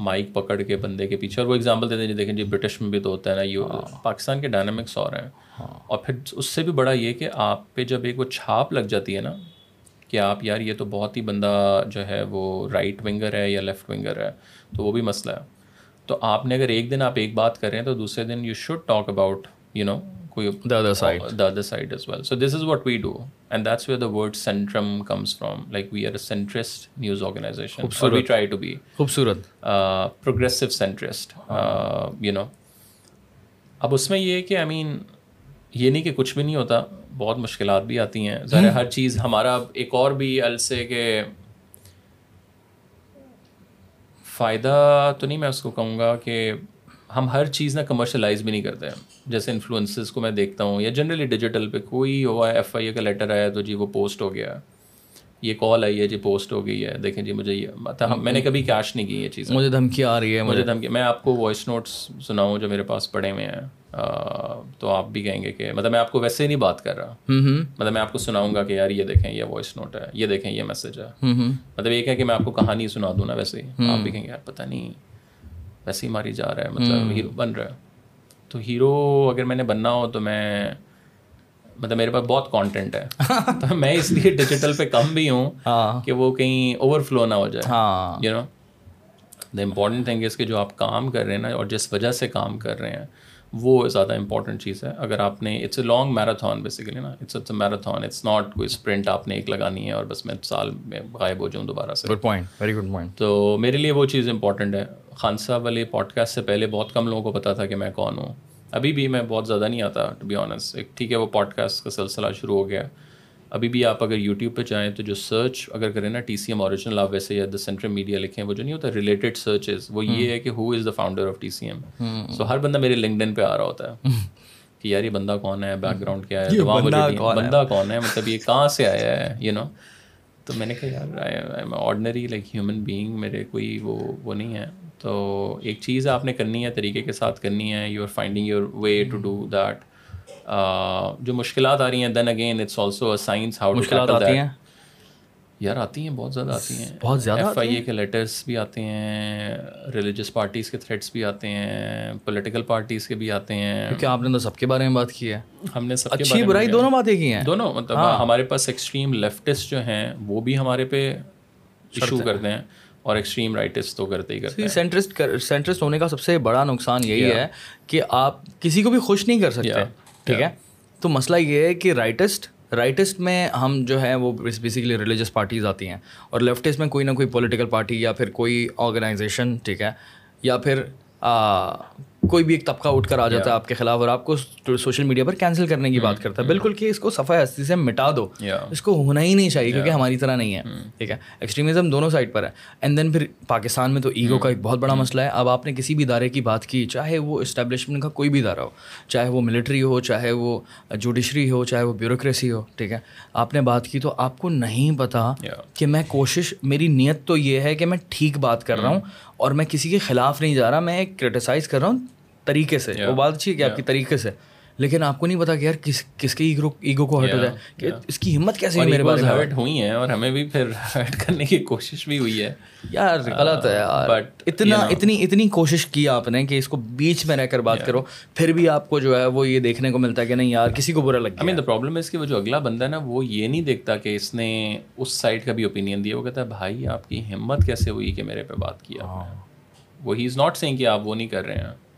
مائک پکڑ کے بندے کے پیچھے اور وہ ایگزامپل دیتے ہیں دیکھیں جی برٹش میں بھی تو ہوتا ہے نا یہ ہاں۔ پاکستان کے ڈائنامکس اور ہیں ہاں۔ اور پھر اس سے بھی بڑا یہ کہ آپ پہ جب ایک وہ چھاپ لگ جاتی ہے نا کہ آپ یار یہ تو بہت ہی بندہ جو ہے وہ رائٹ ونگر ہے یا لیفٹ ونگر ہے تو وہ بھی مسئلہ ہے تو آپ نے اگر ایک دن آپ ایک بات کریں تو دوسرے دن you should talk about you know اب اس میں یہ کہ آئی مین یہ نہیں کہ کچھ بھی نہیں ہوتا. بہت مشکلات بھی آتی ہیں. ذرا ہر چیز ہمارا ایک اور بھی السے کہ فائدہ تو نہیں میں اس کو کہوں گا کہ ہم ہر چیز نہ کمرشلائز بھی نہیں کرتے ہیں۔ جیسے انفلوئنسز کو میں دیکھتا ہوں یا جنرلی ڈیجیٹل پہ کوئی ہوا ہے ایف آئی اے کا لیٹر آیا تو جی وہ پوسٹ ہو گیا۔ یہ کال آئی ہے جی پوسٹ ہو گئی ہے۔ دیکھیں جی مجھے یہ میں نے کبھی کیش نہیں کی یہ چیزیں۔ مجھے دھمکی آ رہی ہے مجھے دھمکی میں آپ کو وائس نوٹس سناؤں جو میرے پاس پڑے ہوئے ہیں۔ تو آپ بھی کہیں گے کہ مطلب میں آپ کو ویسے ہی نہیں بات کر رہا۔ مطلب میں آپ کو سناؤں گا کہ یار یہ دیکھیں یہ وائس نوٹ ہے یہ دیکھیں یہ میسج ہے۔ مطلب ایک ہے کہ میں آپ کو کہانی سنا دوں نا ویسے آپ بھی کہیں گے یار پتہ نہیں۔ ویسے ہی ماری جا رہا ہے مطلب ہیرو بن رہا ہے۔ تو ہیرو اگر میں نے بننا ہو تو میں مطلب میرے پاس بہت کانٹینٹ ہے۔ [LAUGHS] تو میں اس لیے ڈیجیٹل پہ کم بھی ہوں کہ وہ کہیں اوور فلو نہ ہو جائے۔ ہاں۔ You know the important thing is کہ جو آپ کام کر رہے ہیں نا اور جس وجہ سے کام کر رہے ہیں وہ زیادہ امپورٹنٹ چیز ہے۔ اگر آپ نے it's a long marathon basically نا۔ It's it's a marathon it's not کوئی اسپرنٹ آپ نے ایک لگانی ہے اور بس میں سال میں غائب ہو جاؤں دوبارہ سے۔ Good point very good point تو میرے لیے وہ چیز امپورٹنٹ ہے۔ خان صاحب والے پوڈ کاسٹ سے پہلے بہت کم لوگوں کو پتا تھا کہ میں کون ہوں۔ ابھی بھی میں بہت زیادہ نہیں آتا ٹو بی آنیسٹ ایک ٹھیک ہے وہ پوڈ کاسٹ کا سلسلہ شروع ہو گیا۔ ابھی بھی آپ اگر یوٹیوب پہ جائیں تو جو سرچ اگر کریں نا ٹی سی ایم اوریجنل آپ ویسے یا دا سینٹرل میڈیا لکھیں وہ جو نہیں ہوتا ریلیٹڈ سرچز وہ یہ ہے کہ who is the founder of T C M so ہر بندہ میرے لنکڈن پہ آ رہا ہوتا ہے کہ یار یہ بندہ کون ہے؟ بیک گراؤنڈ کیا ہے؟ بندہ کون ہے؟ مطلب یہ کہاں سے آیا ہے؟ یو نو تو میں نے کہا یار آرڈنری لائک ہیومن بینگ میرے کوئی وہ وہ نہیں ہے۔ تو ایک چیز آپ نے کرنی ہے طریقے کے ساتھ کرنی ہے you are finding your way to do that جو مشکلات آ رہی ہیں then again it's also science how مشکلات آتی ہیں؟ یار آتی ہیں بہت زیادہ آتی ہیں۔ بہت زیادہ ایف آئی اے کے لیٹرس بھی آتے ہیں ریلیجس پارٹیز کے تھریٹس بھی آتے ہیں پولیٹیکل پارٹیز کے بھی آتے ہیں۔ کیونکہ آپ نے تو سب کے بارے میں بات کی ہے۔ ہم نے سب اچھی برائی دونوں باتیں کی ہیں۔ دونوں مطلب ہمارے پاس ایکسٹریم لیفٹسٹ جو ہیں وہ بھی ہمارے پہ ایشو کرتے ہیں اور ایکسٹریم رائٹسٹ تو کرتے ہی کرتے ہیں۔ سینٹرسٹ سینٹرسٹ ہونے کا سب سے بڑا نقصان یہی ہے کہ آپ کسی کو بھی خوش نہیں کر سکتے۔ ٹھیک ہے؟ تو مسئلہ یہ ہے کہ رائٹسٹ رائٹسٹ میں ہم جو ہے وہ بیسیکلی ریلیجس پارٹیز آتی ہیں اور لیفٹسٹ میں کوئی نہ کوئی پولیٹیکل پارٹی یا پھر کوئی آرگنائزیشن ٹھیک ہے؟ یا پھر کوئی بھی ایک طبقہ اٹھ کر آ جاتا ہے آپ کے خلاف اور آپ کو سوشل میڈیا پر کینسل کرنے کی بات کرتا ہے۔ بالکل کہ اس کو صفحہ ہستی سے مٹا دو۔ اس کو ہونا ہی نہیں چاہیے کیونکہ ہماری طرح نہیں ہے۔ ٹھیک ہے؟ ایکسٹریمزم دونوں سائڈ پر ہے۔ اینڈ دین پھر پاکستان میں تو ایگو کا ایک بہت بڑا مسئلہ ہے۔ اب آپ نے کسی بھی ادارے کی بات کی چاہے وہ اسٹیبلشمنٹ کا کوئی بھی ادارہ ہو چاہے وہ ملٹری ہو چاہے وہ جوڈیشری ہو چاہے وہ بیوروکریسی ہو ٹھیک ہے؟ آپ نے بات کی تو آپ کو نہیں پتا کہ میں کوشش میری نیت تو یہ ہے کہ میں ٹھیک بات کر رہا ہوں اور میں کسی کے خلاف نہیں جا رہا میں کرٹیسائز کر رہا ہوں طریقے سے وہ بات اچھی ہے کہ آپ کی طریقے سے۔ لیکن آپ کو نہیں پتا کہ یار کس کس کے ایگو ایگو کو ہرٹ ہو جائے کہ اس کی ہمت کیسے میرے پاس؟ ہرٹ ہوئی ہیں اور ہمیں بھی پھر ہرٹ کرنے کی کوشش بھی ہوئی ہے۔ یار غلط ہے یار۔ بٹ اتنا اتنی اتنی کوشش کی آپ نے کہ اس کو بیچ میں رہ کر بات کرو پھر بھی آپ کو جو ہے وہ یہ دیکھنے کو ملتا ہے کہ نہیں یار کسی کو برا لگ گیا مین دا پرابلم ہے اس کہ وہ جو اگلا بندہ ہے نا وہ یہ نہیں دیکھتا کہ اس نے اس سائڈ کا بھی اوپینین دیا۔ وہ کہتا ہے بھائی آپ کی ہمت کیسے ہوئی کہ میرے پہ بات کیا وہ ہی از ناٹ سینگ کہ آپ وہ نہیں کر رہے ہیں۔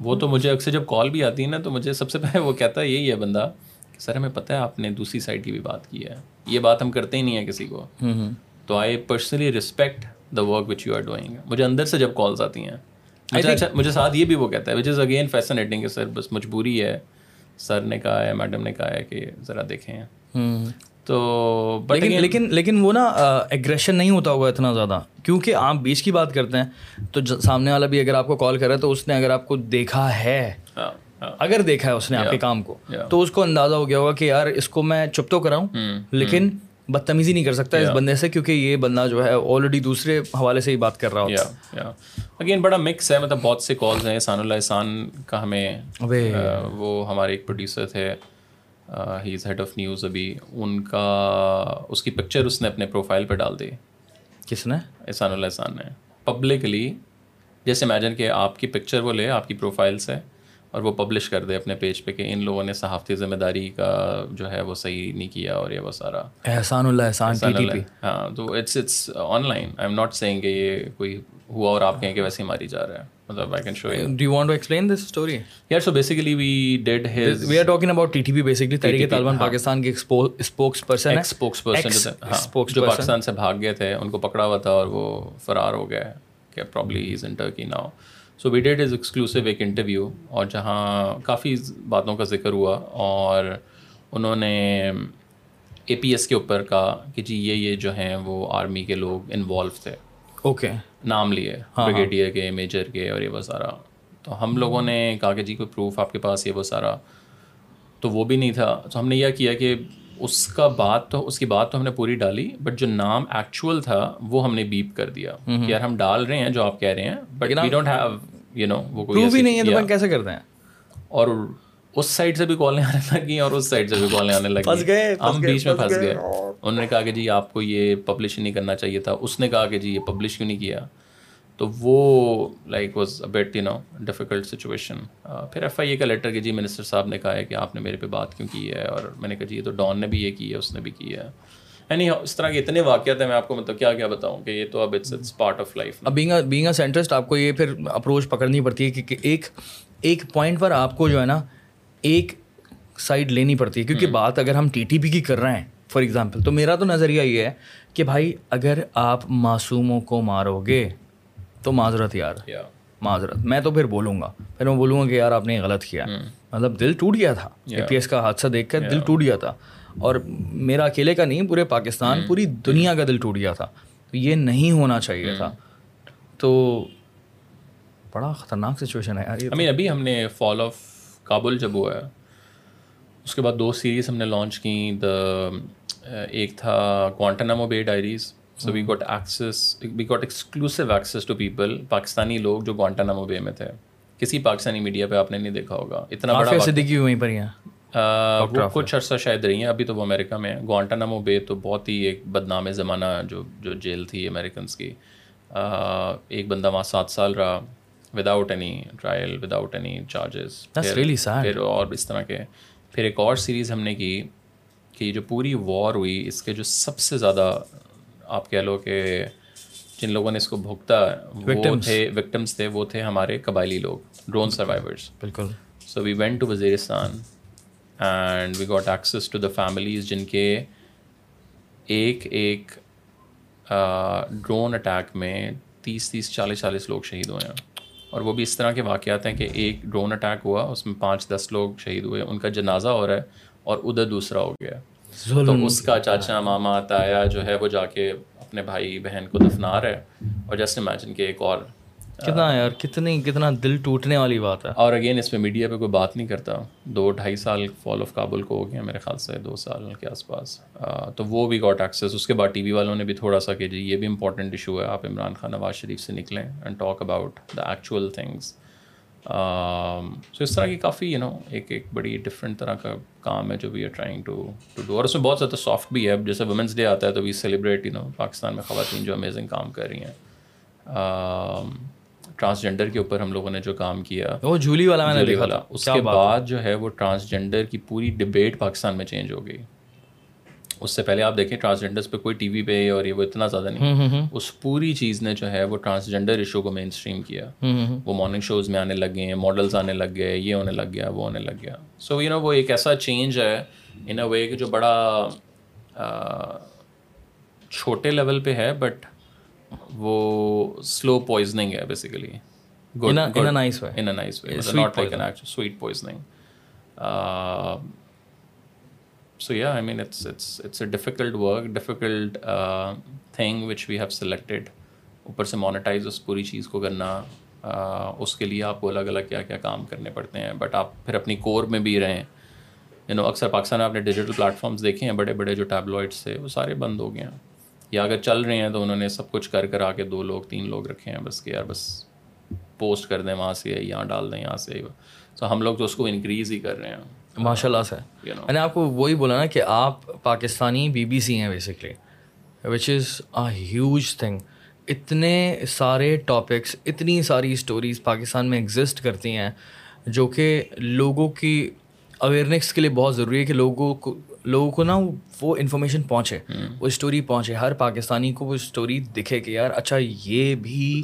وہ تو مجھے اکثر جب کال بھی آتی ہے نا تو مجھے سب سے پہلے وہ کہتا ہے یہی ہے بندہ کہ سر ہمیں پتہ ہے آپ نے دوسری سائڈ کی بھی بات کی ہے۔ یہ بات ہم کرتے ہی نہیں ہیں کسی کو۔ تو I personally respect the work which you are doing مجھے اندر سے جب کالس آتی ہیں مجھے ساتھ یہ بھی وہ کہتا ہے وچ از اگین فیسنیٹنگ کہ سر بس مجبوری ہے۔ سر نے کہا ہے میڈم نے کہا ہے کہ ذرا دیکھیں۔ تو لیکن لیکن لیکن وہ نا ایگریشن نہیں ہوتا ہوگا اتنا زیادہ۔ کیونکہ آپ بیچ کی بات کرتے ہیں تو سامنے والا بھی اگر آپ کو کال کرے تو اس نے اگر آپ کو دیکھا ہے اگر دیکھا ہے اس نے آپ کے کام کو تو اس کو اندازہ ہو گیا ہوگا کہ یار اس کو میں چپ تو کراؤں لیکن بدتمیزی نہیں کر سکتا اس بندے سے کیونکہ یہ بندہ جو ہے آلریڈی دوسرے حوالے سے ہی بات کر رہا ہوتا اگین بڑا مکس ہے مطلب بہت سے کالز ہیں احسان اللہ احسان کا ہمیں وہ ہمارے ایک پروڈیوسر تھے۔ He is head of news ابھی۔ ان کا اس کی پکچر اس نے اپنے پروفائل پہ ڈال دی۔ کس نے؟ احسان اللہ احسان نے۔ پبلکلی جیسے امیجن کہ آپ کی پکچر وہ لے آپ کی پروفائل سے اور وہ پبلش کر دے اپنے پیج پہ کہ ان لوگوں نے صحافتی ذمہ داری کا جو ہے وہ صحیح نہیں کیا اور یہ وہ سارا۔ احسان اللہ احسان ٹی ٹی پی ہاں تو it's it's online I'm not saying کہ یہ کوئی ہوا اور آپ کہیں کہ ویسے ہی ماری جا رہا ہے۔ مطلب I can show you do you want to explain this story یار so basically we did his we are talking about T T P basically Tehreek Taliban Pakistan کے اسپوکس پرسن ہے اسپوکس پرسن جو پاکستان سے بھاگ گئے تھے ان کو پکڑا ہوا تھا اور وہ فرار ہو گئے کہ probably is in Turkey now so we did his exclusive ایک انٹرویو اور جہاں کافی باتوں کا ذکر ہوا اور انہوں نے اے پی ایس کے اوپر کہا کہ جی یہ یہ جو ہیں وہ آرمی کے لوگ انوالو تھے اوکے نام لیے بریگیڈیئر کے میجر کے اور یہ وہ سارا۔ تو ہم لوگوں نے کہا کہ جی کوئی پروف آپ کے پاس یہ وہ سارا۔ تو وہ بھی نہیں تھا۔ تو ہم نے یہ کیا کہ اس کا بات تو اس کی بات تو ہم نے پوری ڈالی بٹ جو نام ایکچوئل تھا وہ ہم نے بیپ کر دیا۔ کہ یار ہم ڈال رہے ہیں جو آپ کہہ رہے ہیں but we don't have you know وہ کوئی نہیں ہے تو کیسے کرتے ہیں؟ اور اس سائڈ سے بھی کالیں آنے لگی اور اس سائڈ سے بھی کالیں آنے لگی۔ ہم بیچ میں پھنس گئے۔ انہوں نے کہا کہ جی آپ کو یہ پبلش نہیں کرنا چاہیے تھا۔ اس نے کہا کہ جی یہ پبلش کیوں نہیں کیا؟ تو وہ like was bad you know difficult situation پھر ایف آئی اے کا لیٹر کہ جی منسٹر صاحب نے کہا ہے کہ آپ نے میرے پہ بات کیوں کی ہے؟ اور میں نے کہا جی یہ تو ڈان نے بھی یہ کی ہے اس نے بھی کی ہے۔ یعنی اس طرح کے اتنے واقعات ہیں میں آپ کو مطلب کیا کیا بتاؤں کہ یہ تو اب it's it's part of life اب بینگ بینگ اے سینٹرسٹ آپ کو یہ پھر اپروچ پکڑنی پڑتی ہے کہ ایک ایک پوائنٹ پر آپ کو جو ہے نا ایک سائڈ لینی پڑتی ہے۔ کیونکہ بات اگر ہم ٹی ٹی پی کی کر رہے ہیں فار ایگزامپل تو میرا تو نظریہ یہ ہے کہ بھائی اگر آپ معصوموں کو مارو گے تو معذرت یار معذرت۔ میں تو پھر بولوں گا۔ پھر میں بولوں گا کہ یار آپ نے غلط کیا۔ مطلب دل ٹوٹ گیا تھا۔ اے پی ایس کا حادثہ دیکھ کر دل ٹوٹ گیا تھا۔ اور میرا اکیلے کا نہیں پورے پاکستان پوری دنیا کا دل ٹوٹ گیا تھا۔ تو یہ نہیں ہونا چاہیے تھا۔ تو بڑا خطرناک سچویشن ہے یار ابھی ہم نے فال آف کابل جب ہوا اس کے بعد دو سیریز ہم نے لانچ کی دا ایک تھا Guantanamo Bay diaries so we got access we got exclusive access to people Pakistani لوگ جو گوانٹانامو بے میں تھے۔ کسی پاکستانی میڈیا پہ آپ نے نہیں دیکھا ہوگا۔ اتنا بڑا صدیقی وہیں پر وہ کچھ عرصہ شاید رہی ہیں ابھی تو وہ امریکہ میں گوانٹانامو بے تو بہت ہی ایک بدنام زمانہ جو جو جیل تھی امیریکنس کی۔ ایک بندہ وہاں سات سال رہا۔ Without any trial without any charges پھر اور اس طرح کے پھر ایک اور سیریز ہم نے کی کہ جو پوری وار ہوئی اس کے جو سب سے زیادہ آپ کہہ لو کہ جن لوگوں نے اس کو بھگتا وہ تھے وکٹمس تھے وہ تھے ہمارے قبائلی لوگ ڈرون سروائیورس بالکل so we went to Waziristan and we got access to the families جن کے ایک ایک ڈرون اٹیک میں تیس تیس چالیس چالیس لوگ شہید ہوئے ہیں اور وہ بھی اس طرح کے واقعات ہیں کہ ایک ڈرون اٹیک ہوا اس میں پانچ دس لوگ شہید ہوئے ان کا جنازہ ہو رہا ہے اور ادھر دوسرا ہو گیا۔ تو اس کا چاچا ماما تایا جو ہے وہ جا کے اپنے بھائی بہن کو دفنا رہے اور جسٹ امیجن کہ ایک اور کتنا یار، کتنی، کتنا دل ٹوٹنے والی بات ہے۔ اور اگین اس میں میڈیا پہ کوئی بات نہیں کرتا۔ دو ڈھائی سال فال آف کابل کو ہو گیا میرے خیال سے، دو سال کے آس پاس۔ تو وہ بھی گاٹ ایکسیس اس کے بعد ٹی وی والوں نے بھی تھوڑا سا کہ جی یہ بھی امپورٹنٹ ایشو ہے۔ آپ عمران خان نواز شریف سے نکلیں and talk about the actual things so اس طرح کی کافی یو نو ایک ایک بڑی ڈفرینٹ طرح کا کام ہے جو we are trying to to do اور اس میں بہت زیادہ سافٹ بھی ہے۔ جیسے وومنس ڈے آتا ہے تو we celebrate you know Pakistan میں خواتین جو امیزنگ کام کر رہی ہیں۔ ٹرانسجینڈر کے اوپر ہم لوگوں نے جو کام کیا وہ جھولی والا میں نے دیکھا اس کے بعد جو ہے وہ ٹرانسجینڈر کی پوری ڈبیٹ پاکستان میں چینج ہو گئی۔ اس سے پہلے آپ دیکھیں ٹرانسجینڈرس پہ کوئی ٹی وی پہ اور یہ وہ اتنا زیادہ نہیں۔ اس پوری چیز نے جو ہے وہ ٹرانسجینڈر ایشو کو مین اسٹریم کیا۔ وہ مارننگ شوز میں آنے لگ گئے ماڈلس آنے لگ گئے یہ ہونے لگ گیا وہ ہونے لگ گیا۔ سو یو نو وہ ایک ایسا چینج ہے ان اے وے کہ جو بڑا چھوٹے لیول پہ ہے بٹ وہ سلو پوائزنگ ہے بیسیکلی سویٹ سو یا I mean it's a difficult work difficult thing which we have selected اوپر سے مانیٹائز اس پوری چیز کو کرنا اس کے لیے آپ کو الگ الگ کیا کیا کام کرنے پڑتے ہیں. بٹ آپ پھر اپنی کور میں بھی رہیں. یو نو اکثر پاکستان میں آپ نے ڈیجیٹل پلیٹفارمس دیکھے ہیں بڑے بڑے جو ٹیبلوائڈس تھے وہ سارے بند ہو گئے ہیں. یا اگر چل رہے ہیں تو انہوں نے سب کچھ کر کر آ کے دو لوگ تین لوگ رکھے ہیں بس کہ یار بس پوسٹ کر دیں وہاں سے یہاں ڈال دیں یہاں سے۔ تو ہم لوگ تو اس کو انکریز ہی کر رہے ہیں۔ ماشاء اللہ سے میں نے آپ کو وہی بولا نا کہ آپ پاکستانی بی بی سی ہیں basically which is a huge thing اتنے سارے ٹاپکس اتنی ساری اسٹوریز پاکستان میں ایگزسٹ کرتی ہیں جو کہ لوگوں کی اویئرنیس کے لیے بہت ضروری ہے کہ لوگوں کو لوگوں کو نا وہ انفارمیشن پہنچے وہ اسٹوری پہنچے۔ ہر پاکستانی کو وہ اسٹوری دکھے کہ یار اچھا یہ بھی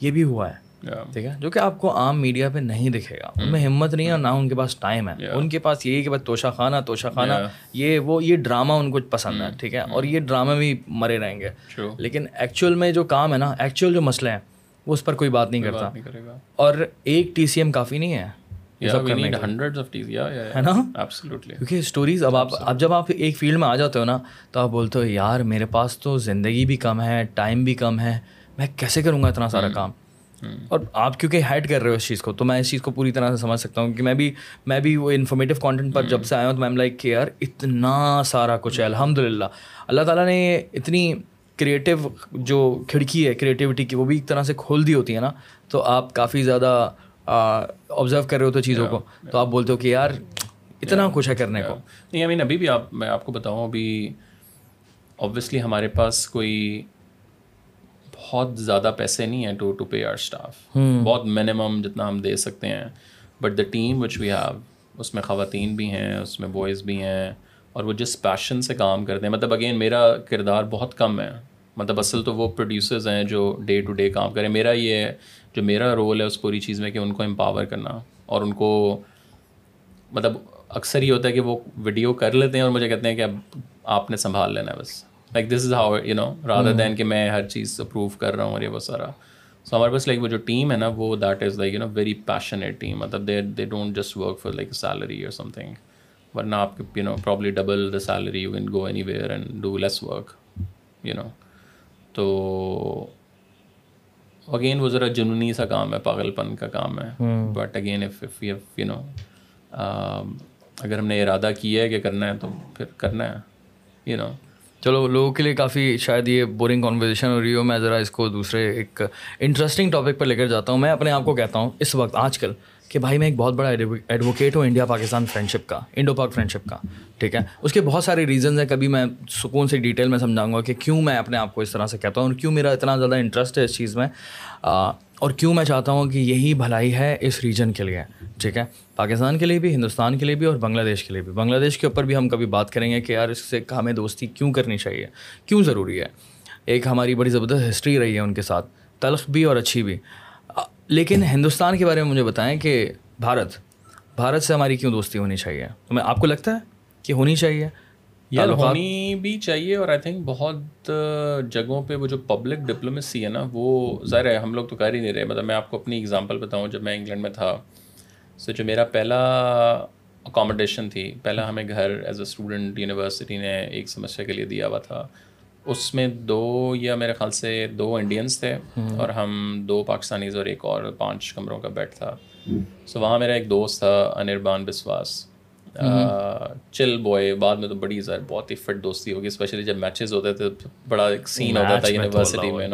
یہ بھی ہوا ہے۔ ٹھیک ہے؟ جو کہ آپ کو عام میڈیا پہ نہیں دکھے گا۔ ان میں ہمت نہیں ہے نہ ان کے پاس ٹائم ہے۔ ان کے پاس یہی کہ بس توشہ خانہ توشہ خانہ۔ یہ وہ یہ ڈرامہ ان کو پسند ہے ٹھیک ہے؟ اور یہ ڈرامے بھی مرے رہیں گے۔ لیکن ایکچوئل میں جو کام ہے نا ایکچوئل جو مسئلے ہیں وہ اس پر کوئی بات نہیں کرتا۔ اور ایک ٹی سی ایم کافی نہیں ہے۔ ہے نا؟ کیونکہ اسٹوریز اب آپ اب جب آپ ایک فیلڈ میں آ جاتے ہو نا تو آپ بولتے ہو یار میرے پاس تو زندگی بھی کم ہے ٹائم بھی کم ہے میں کیسے کروں گا اتنا سارا کام؟ اور آپ کیونکہ ہیڈ کر رہے ہو اس چیز کو تو میں اس چیز کو پوری طرح سے سمجھ سکتا ہوں کہ میں بھی میں بھی وہ انفارمیٹیو کانٹینٹ پر جب سے آیا ہوں تو میں لائک کہ یار اتنا سارا کچھ ہے الحمد للہ اللہ تعالیٰ نے اتنی کریٹیو جو کھڑکی ہے کریٹیوٹی کی وہ بھی ایک طرح سے کھول دی ہوتی ہے نا تو آپ کافی زیادہ آبزرو کر رہے ہو تو چیزوں کو۔ تو آپ بولتے ہو کہ یار اتنا کچھ ہے کرنے کو۔ نہیں آئی مین ابھی بھی آپ میں آپ کو بتاؤں ابھی اوبویسلی ہمارے پاس کوئی بہت زیادہ پیسے نہیں ہیں to to pay our staff بہت منیمم جتنا ہم دے سکتے ہیں۔ But the team which we have اس میں خواتین بھی ہیں اس میں بوائز بھی ہیں اور وہ جس پیشن سے کام کرتے ہیں مطلب اگین میرا کردار بہت کم ہے۔ مطلب اصل تو وہ پروڈیوسرز ہیں جو ڈے ٹو ڈے کام کریں۔ میرا یہ جو میرا رول ہے اس پوری چیز میں کہ ان کو امپاور کرنا اور ان کو مطلب اکثر یہ ہوتا ہے کہ وہ ویڈیو کر لیتے ہیں اور مجھے کہتے ہیں کہ اب آپ نے سنبھال لینا ہے بس۔ Like this is how you know rather then کہ میں ہر چیز اپروو کر رہا ہوں اور یہ وہ سارا۔ سو ہمارے پاس لائک وہ جو ٹیم ہے نا وہ that is like you know very passionate team مطلب they they don't just work for like salary اور سم تھنگ ورنہ آپ you know probably double the salary you can go anywhere and do less work you know تو اگین وہ ذرا جنونی سا کام ہے پاگل پن کا کام ہے۔ بٹ اگین یو نو اگر ہم نے ارادہ کیا ہے کہ کرنا ہے تو پھر کرنا ہے یو نو چلو لوگوں کے لیے کافی شاید یہ بورنگ کانورزیشن ہو رہی ہو۔ میں ذرا اس کو دوسرے ایک انٹرسٹنگ ٹاپک پر لے کر جاتا ہوں۔ میں اپنے آپ کو کہتا ہوں اس وقت آج کل۔ کہ بھائی میں ایک بہت بڑا ایڈوکیٹ ہوں انڈیا پاکستان فرینڈ شپ کا انڈو پاک فرینڈ شپ کا، ٹھیک ہے؟ اس کے بہت سارے ریزنز ہیں، کبھی میں سکون سے ڈیٹیل میں سمجھاؤں گا کہ کیوں میں اپنے آپ کو اس طرح سے کہتا ہوں اور کیوں میرا اتنا زیادہ انٹرسٹ ہے اس چیز میں اور کیوں میں چاہتا ہوں کہ یہی بھلائی ہے اس ریجن کے لیے، ٹھیک ہے؟ پاکستان کے لیے بھی ہندوستان کے لیے بھی اور بنگلہ دیش کے لیے بھی۔ بنگلہ دیش کے اوپر بھی ہم کبھی بات کریں گے کہ یار اس سے ہمیں دوستی کیوں کرنی چاہیے؟ کیوں ضروری ہے؟ ایک ہماری بڑی زبردست ہسٹری رہی ہے ان کے ساتھ، تلخ بھی اور اچھی بھی۔ لیکن ہندوستان کے بارے میں مجھے بتائیں کہ بھارت بھارت سے ہماری کیوں دوستی ہونی چاہیے؟ تو میں آپ کو لگتا ہے کہ ہونی چاہیے؟ یا ہونی بھی چاہیے اور آئی تھنک بہت جگہوں پہ وہ جو پبلک ڈپلومیسی ہے نا وہ ظاہر ہے ہم لوگ تو کر ہی نہیں رہے۔ مطلب میں آپ کو اپنی اگزامپل بتاؤں جب میں انگلینڈ میں تھا سو جو میرا پہلا اکاموڈیشن تھی پہلا ہمیں گھر ایز اے اسٹوڈنٹ یونیورسٹی نے ایک سمسیا کے لیے دیا ہوا تھا۔ اس میں دو یا میرے خیال سے دو انڈینس تھے اور ہم دو پاکستانیز اور ایک اور پانچ کمروں کا بیڈ تھا۔ سو وہاں میرا ایک دوست تھا انربان بسواس۔ چل بوائے بعد میں تو بڑی زیادہ بہت ہی فٹ دوستی ہوگی اسپیشلی جب میچز ہوتے تھے بڑا ایک سین ہوتا تھا یونیورسٹی میں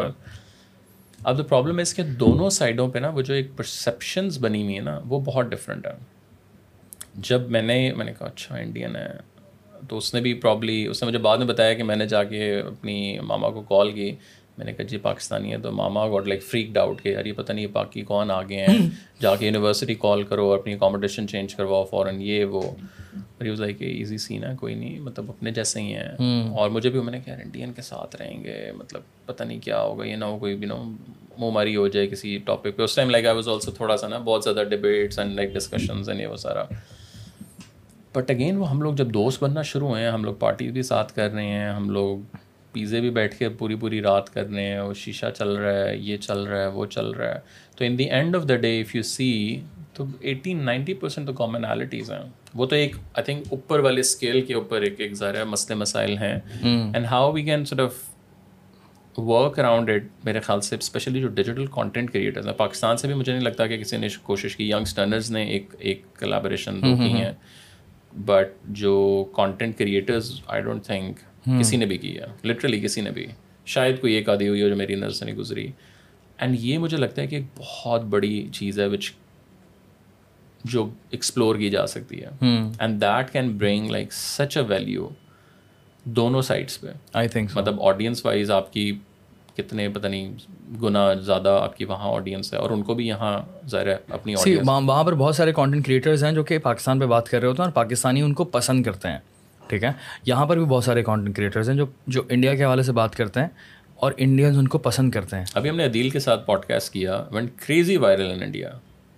اب تو پرابلم ہے اس کے دونوں سائڈوں پہ نا وہ جو ایک پرسیپشنز بنی ہوئی ہیں نا وہ بہت ڈفرینٹ ہے جب میں نے میں نے کہا اچھا انڈین ہے۔ تو اس نے بھی پرابلی اس نے مجھے بعد میں بتایا کہ میں نے جا کے اپنی ماما کو کال کی۔ میں نے کہا جی پاکستانی ہے تو mama got like freaked out کہ یار یہ پتہ نہیں باقی کون آگے ہیں۔ [LAUGHS] جا کے یونیورسٹی کال کرو اپنی اکاموڈیشن چینج کرواؤ فوراً یہ وہ۔ یوز لائک ایزی سین ہے کوئی نہیں مطلب اپنے جیسے ہی ہیں۔ اور مجھے بھی میں نے کہا انڈین کے ساتھ رہیں گے مطلب پتہ نہیں کیا ہوگا یہ نہ ہو کوئی بھی نو منہ ماری ہو جائے کسی ٹاپک پہ۔ اس time like I was also تھوڑا سا نا بہت زیادہ debates and like discussions and یہ وہ سارا۔ بٹ اگین وہ ہم لوگ جب دوست بننا شروع ہوئے ہیں ہم لوگ پارٹیز بھی ساتھ کر رہے ہیں ہم لوگ پیزے بھی بیٹھ کے پوری پوری رات کر رہے ہیں وہ شیشہ چل رہا ہے یہ چل رہا ہے وہ چل رہا ہے۔ تو in the end of the day if you see تو ایٹین نائنٹی پرسینٹ تو کامنالٹیز ہیں۔ وہ تو ایک آئی تھنک اوپر والے اسکیل کے اوپر ایک ایک ذرا مسئلے مسائل ہیں۔ And how we can sort of work around it میرے خیال سے اسپیشلی جو ڈیجیٹل کانٹینٹ کریٹرز ہیں۔ پاکستان سے بھی مجھے نہیں لگتا کہ کسی نے کوشش کی۔ ینگسٹرنرز نے ایک ایک کلیبریشن کی ہیں۔ بٹ جو content creators I don't think کسی نے بھی کیا لٹرلی کسی نے بھی. شاید کوئی ایک آدھی ہوئی ہو جو میری نظر سے نہیں گزری. اینڈ یہ مجھے لگتا ہے کہ ایک بہت بڑی چیز ہے وچ جو ایکسپلور کی جا سکتی ہے. And that can bring like such a value دونوں سائڈس پہ. آئی تھنک مطلب آڈینس وائز آپ کی کتنے پتہ نہیں گنا زیادہ آپ کی وہاں آڈینس ہے اور ان کو بھی یہاں ظاہر ہے اپنی سی وہاں پر بہت سارے کانٹینٹ کریٹرز ہیں جو کہ پاکستان پہ بات کر رہے ہوتے ہیں اور پاکستانی ان کو پسند کرتے ہیں ٹھیک ہے؟ یہاں پر بھی بہت سارے کانٹینٹ کریٹرز ہیں جو جو انڈیا کے حوالے سے بات کرتے ہیں اور انڈینز ان کو پسند کرتے ہیں۔ ابھی ہم نے عدیل کے ساتھ پوڈ کاسٹ کیا went crazy viral in India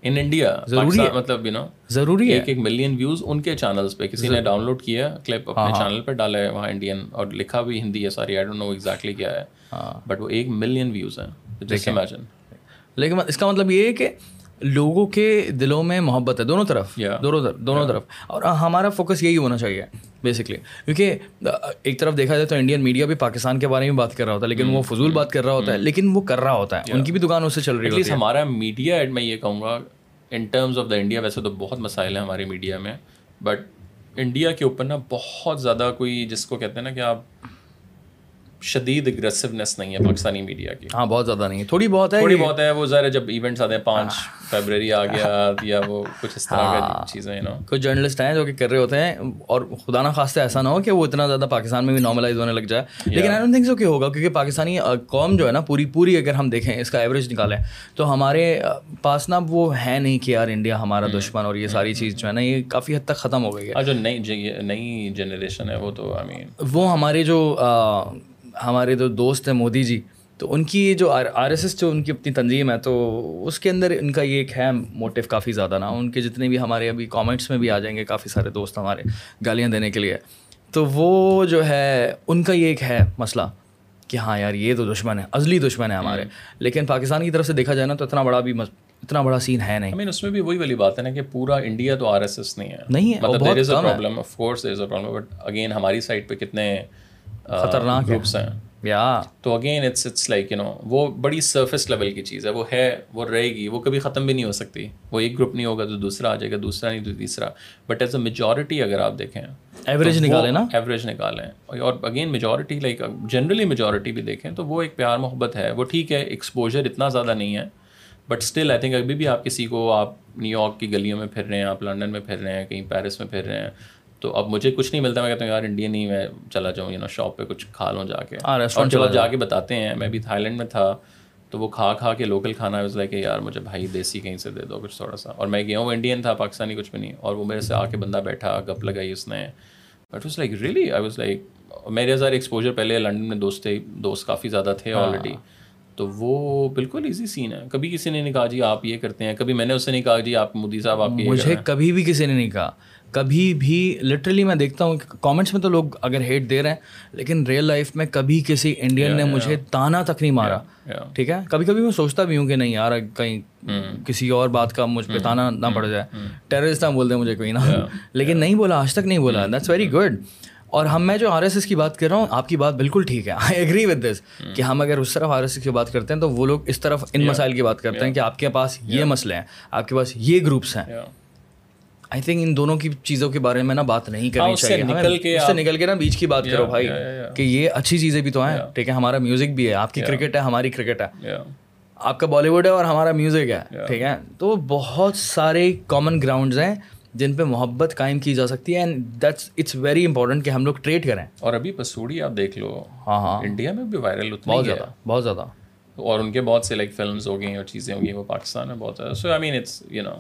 in India مطلب یو نو ضروری ہے ایک ایک ملین ویوز ان کے چینلس پہ کسی نے ڈاؤن لوڈ کیا کلپ اپنے چینل پہ ڈالا ہے وہاں انڈین اور لکھا بھی ہندی ہے ساری آئی ڈونٹ نو ایگزیکٹلی کیا ہے بٹ وہ ایک ملین ویوز ہیں جسٹ امیجن لیکن اس کا مطلب یہ ہے کہ لوگوں کے دلوں میں محبت ہے دونوں طرف دونوں دونوں طرف۔ اور ہمارا فوکس یہی ہونا چاہیے بیسکلی کیونکہ ایک طرف دیکھا جائے تو انڈین میڈیا بھی پاکستان کے بارے میں بات کر رہا ہوتا ہے لیکن وہ فضول بات کر رہا ہوتا ہے لیکن وہ کر رہا ہوتا ہے۔ ان کی بھی دکان اس سے چل رہی ہوتی ہے۔ ہمارا میڈیا ایڈ میں یہ کہوں گا in terms of the India ویسے تو بہت مسائل ہیں ہمارے میڈیا میں بٹ انڈیا کے اوپر نا بہت زیادہ کوئی جس کو کہتے ہیں نا کہ آپ شدید اگریسونیس نہیں ہے پاکستانی میڈیا کی۔ ہاں بہت زیادہ نہیں ہے۔ تھوڑی بہت ہے تھوڑی بہت ہے وہ ظاہر جب ایونٹس آتے ہیں پانچ فیبرری آ گیا [LAUGHS] یا وہ کچھ اس طرح کا چیزیں نا کچھ جرنلسٹ ہیں جو کہ کر رہے ہوتے ہیں اور خدا نہ خواستہ ایسا نہ ہو کہ وہ اتنا زیادہ پاکستان میں بھی نارملائز ہونے لگ جائے۔ لیکن آئی ڈونٹ تھنک سو کہ ہوگا کیونکہ پاکستانی قوم جو ہے نا پوری پوری اگر ہم دیکھیں اس کا ایوریج نکالیں تو ہمارے پاس نا وہ ہے نہیں کہ یار انڈیا ہمارا دشمن اور یہ ساری چیز جو ہے نا یہ کافی حد تک ختم ہو گئی ہے۔ جو نئی نئی جنریشن ہے وہ تو آئی مین وہ ہمارے جو ہمارے جو دوست ہیں مودی جی تو ان کی جو آر ایس ایس جو ان کی اپنی تنظیم ہے تو اس کے اندر ان کا یہ ایک ہے موٹیو کافی زیادہ نا۔ ان کے جتنے بھی ہمارے ابھی کامنٹس میں بھی آ جائیں گے کافی سارے دوست ہمارے گالیاں دینے کے لیے۔ تو وہ جو ہے ان کا یہ ایک ہے مسئلہ کہ ہاں یار یہ تو دشمن ہے ازلی دشمن ہے ہمارے۔ لیکن پاکستان کی طرف سے دیکھا جائے نا تو اتنا بڑا بھی اتنا بڑا سین ہے نہیں۔ مین اس میں بھی وہی والی بات ہے نا کہ پورا انڈیا تو آر ایس ایس نہیں ہے۔ نہیں ہے مطلب آف کورس بٹ اگین ہماری سائڈ پہ کتنے خطرناک گروپس ہیں۔ یا۔ تو again it's it's like you know وہ بڑی سرفیس لیول کی چیز ہے۔ وہ ہے وہ رہے گی۔ وہ کبھی ختم بھی نہیں ہو سکتی۔ وہ ایک گروپ نہیں ہوگا تو دوسرا آ جائے گا دوسرا نہیں تو تیسرا۔ بٹ ایز اے میجورٹی اگر آپ دیکھیں ایوریج نکالیں نا۔ ایوریج نکالیں۔ اور again majority like generally majority بھی دیکھیں تو وہ ایک پیار محبت ہے۔ وہ ٹھیک ہے ایکسپوجر اتنا زیادہ نہیں ہے۔ بٹ اسٹل آئی تھنک ابھی بھی آپ کسی کو آپ نیو یارک کی گلیوں میں پھر رہے ہیں آپ لنڈن میں پھر رہے ہیں کہیں پیرس میں پھر رہے ہیں۔ تو اب مجھے کچھ نہیں ملتا میں کہتا ہوں یار انڈین ہی میں چلا جاؤں یو نو شاپ پہ کچھ کھا لوں جا کے۔ ہاں، جب آپ جا کے بتاتے ہیں میں بھی تھائی لینڈ میں تھا تو وہ کھا کھا کے لوکل کھانا ہے لائک یار مجھے بھائی دیسی کہیں سے دے دو کچھ تھوڑا سا۔ اور میں گیا ہوں انڈین تھا پاکستانی کچھ بھی نہیں۔ اور وہ میرے سے آ کے بندہ بیٹھا گپ لگائی اس نے۔ But was like really I was like میرے سارے ایکسپوجر پہلے لنڈن میں دوست تھے دوست کافی زیادہ تھے آلریڈی ہاں۔ تو وہ بالکل ایزی سین ہے۔ کبھی کسی نے نہیں کہا جی آپ یہ کرتے ہیں۔ کبھی میں نے اس سے نہیں کہا جی آپ مودی صاحب آپ مجھے کبھی بھی کسی نے نہیں کہا۔ کبھی بھی لٹرلی میں دیکھتا ہوں کامنٹس میں تو لوگ اگر ہیٹ دے رہے ہیں لیکن ریئل لائف میں کبھی کسی انڈین نے مجھے تانا تک نہیں مارا ٹھیک ہے؟ کبھی کبھی میں سوچتا بھی ہوں کہ نہیں یار کہیں کسی اور بات کا مجھ پہ تانا نہ پڑ جائے۔ ٹیررسٹ نہ بول دیں مجھے کوئی نہ [LAUGHS] لیکن نہیں بولا آج تک نہیں بولا۔ دیٹس ویری گڈ اور ہم میں جو آر ایس ایس کی بات کر رہا ہوں آپ کی بات بالکل ٹھیک ہے۔ آئی ایگری ود دس کہ ہم اگر اس طرف آر ایس ایس کی بات کرتے ہیں تو وہ لوگ اس طرف ان مسائل کی بات کرتے ہیں کہ آپ کے پاس یہ مسئلے ہیں آپ کے پاس یہ گروپس ہیں۔ آئی تھنک ان دونوں کی چیزوں کے بارے میں نا بات نہیں کرنی ہاں، چاہیے۔ اس سے نکل کے نا بیچ کی بات کرو بھائی کہ یہ اچھی چیزیں بھی تو ہیں ٹھیک ہے ہمارا میوزک بھی ہے آپ کی کرکٹ ہے ہماری کرکٹ ہے۔ آپ کا بالی ووڈ ہے اور ہمارا میوزک ہے ٹھیک ہے۔ تو بہت سارے کامن گراؤنڈز ہیں جن پہ محبت قائم کی جا سکتی ہے and that's it's very important کہ ہم لوگ ٹریڈ کریں۔ اور ابھی پسوڑی آپ دیکھ لو ہاں ہاں۔ انڈیا میں بھی وائرل بہت زیادہ بہت زیادہ۔ اور ان کے بہت سے لائک فلمس ہو گئی اور چیزیں ہو گئی وہ پاکستان میں بہت زیادہ سو آئی مین اٹس یو نو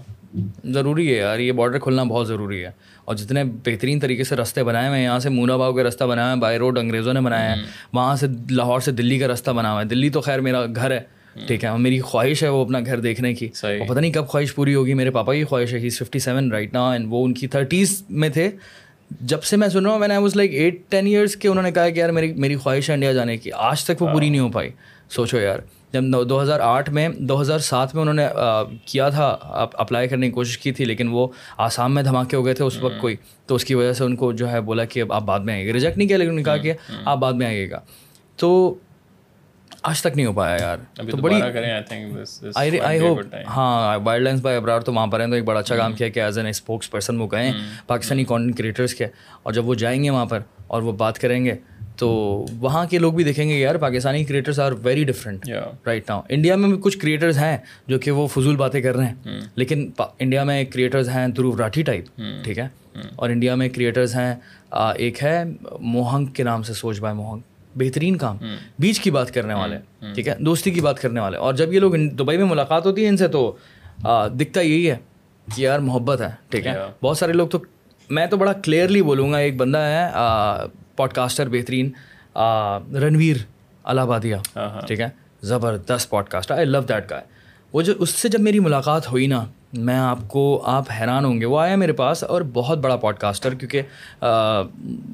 ضروری ہے یار یہ بارڈر کھلنا بہت ضروری ہے۔ اور جتنے بہترین طریقے سے رستے بنائے ہوئے ہیں یہاں سے مونا باغ کا رستہ بنایا ہے بائی روڈ انگریزوں نے بنایا ہے۔ وہاں سے لاہور سے دلی کا رستہ بنا ہوا ہے۔ دلی تو خیر میرا گھر ہے ٹھیک ہے۔ میری خواہش ہے وہ اپنا گھر دیکھنے کی۔ اور پتہ نہیں کب خواہش پوری ہوگی میرے پاپا کی خواہش ہے۔ ہی ففٹی سیون رائٹ نا اینڈ وہ ان کی تھرٹیز میں تھے۔ جب سے میں سن رہا ہوں میں نے was like eighteen years کے انہوں نے کہا کہ یار میری میری خواہش ہے انڈیا جانے کی۔ آج تک وہ پوری نہیں ہو پائی۔ سوچو یار۔ جب دو ہزار آٹھ میں دو ہزار سات میں انہوں نے کیا تھا اپلائی کرنے کی کوشش کی تھی لیکن وہ آسام میں دھماکے ہو گئے تھے اس وقت کوئی۔ تو اس کی وجہ سے ان کو جو ہے بولا کہ آپ بعد میں آئیے گا۔ ریجیکٹ نہیں کیا لیکن انہوں نے کہا کہ آپ بعد میں آئیے گا۔ تو آج تک نہیں ہو پایا یار۔ تو بڑی آئی ہوپ ہاں وائلڈ لائنس بائی ابرار تو وہاں پر ہیں تو ایک بڑا اچھا کام کیا کہ ایز این اسپوکس پرسن وہ گئے پاکستانی کانٹینٹ کریٹرس کے۔ اور جب وہ جائیں گے وہاں پر اور وہ بات کریں گے تو وہاں کے لوگ بھی دیکھیں گے یار Pakistani creators are very different right now India میں بھی کچھ کریٹرز ہیں جو کہ وہ فضول باتیں کر رہے ہیں. لیکن انڈیا میں کریٹرز ہیں دھرو راٹھی ٹائپ ٹھیک ہے؟ اور انڈیا میں کریٹرز ہیں ایک ہے موہنگ کے نام سے سوچ بھائی موہنگ. بہترین کام. بیچ کی بات کرنے والے. ٹھیک ہے؟ دوستی کی بات کرنے والے. اور جب یہ لوگ دبئی میں ملاقات ہوتی ہے ان سے تو دکھتا یہی ہے کہ یار محبت ہے. ٹھیک ہے؟ بہت سارے لوگ تو میں تو بڑا کلیئرلی بولوں گا ایک بندہ ہے پوڈ کاسٹر بہترین رنویر الہ آبادیہ ٹھیک ہے؟ زبردست podcast I love that کا وہ جو اس سے جب میری ملاقات ہوئی نا میں آپ کو آپ حیران ہوں گے وہ آیا میرے پاس اور بہت بڑا پوڈ کاسٹر کیونکہ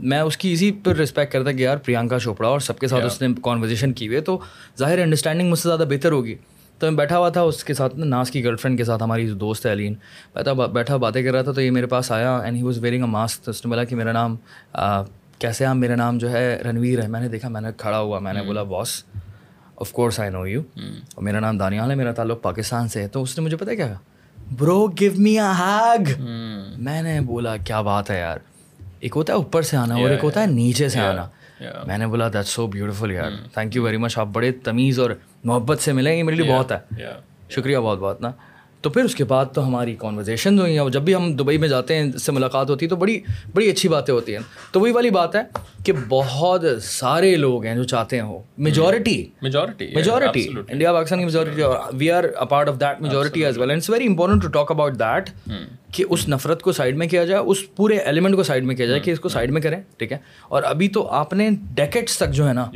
میں اس کی اسی پر رسپیکٹ کرتا کہ یار پرینکا چوپڑا اور سب کے ساتھ اس نے کانورزیشن کی ہوئی تو ظاہر انڈرسٹینڈنگ مجھ سے زیادہ بہتر ہوگی۔ تو میں بیٹھا ہوا تھا اس کے ساتھ ناس کی گرل فرینڈ کے ساتھ ہماری دوست ہے علین بیٹھا بیٹھا باتیں کر رہا تھا تو یہ میرے پاس آیا and he was wearing a mask تو اس نے بولا کہ میرا نام کیسے آپ میرا نام جو ہے رنویر ہے؟ میں نے دیکھا میں نے کھڑا ہوا میں نے بولا boss of course I know you اور میرا نام دانیال ہے میرا تعلق پاکستان سے ہے۔ تو اس نے مجھے پتا کیا برو گیو می اے ہیگ میں نے بولا کیا بات ہے یار؟ ایک ہوتا ہے اوپر سے آنا اور ایک ہوتا ہے نیچے سے آنا۔ میں نے بولا دیٹ سو بیوٹیفل یار. تھینک یو ویری مچ آپ بڑے تمیز اور محبت سے ملیں یہ میرے لیے بہت ہے۔ شکریہ بہت بہت نا۔ تو پھر اس کے بعد تو ہماری کانورزیشن ہوئی ہیں اور جب بھی ہم دبئی میں جاتے ہیں اس سے ملاقات ہوتی ہے تو بڑی بڑی اچھی باتیں ہوتی ہیں۔ تو وہی والی بات ہے کہ بہت سارے لوگ ہیں جو چاہتے ہیں ہو majority majority majority India Pakistan کی majority we are a part of that majority as well it's very important to talk about that کہ اس نفرت کو سائڈ میں کیا جائے اس پورے ایلیمنٹ کو سائڈ میں کیا جائے کہ اس کو سائڈ میں کریں ٹھیک ہے؟ اور ابھی تو آپ نے ڈیکٹس تک جو ہے نا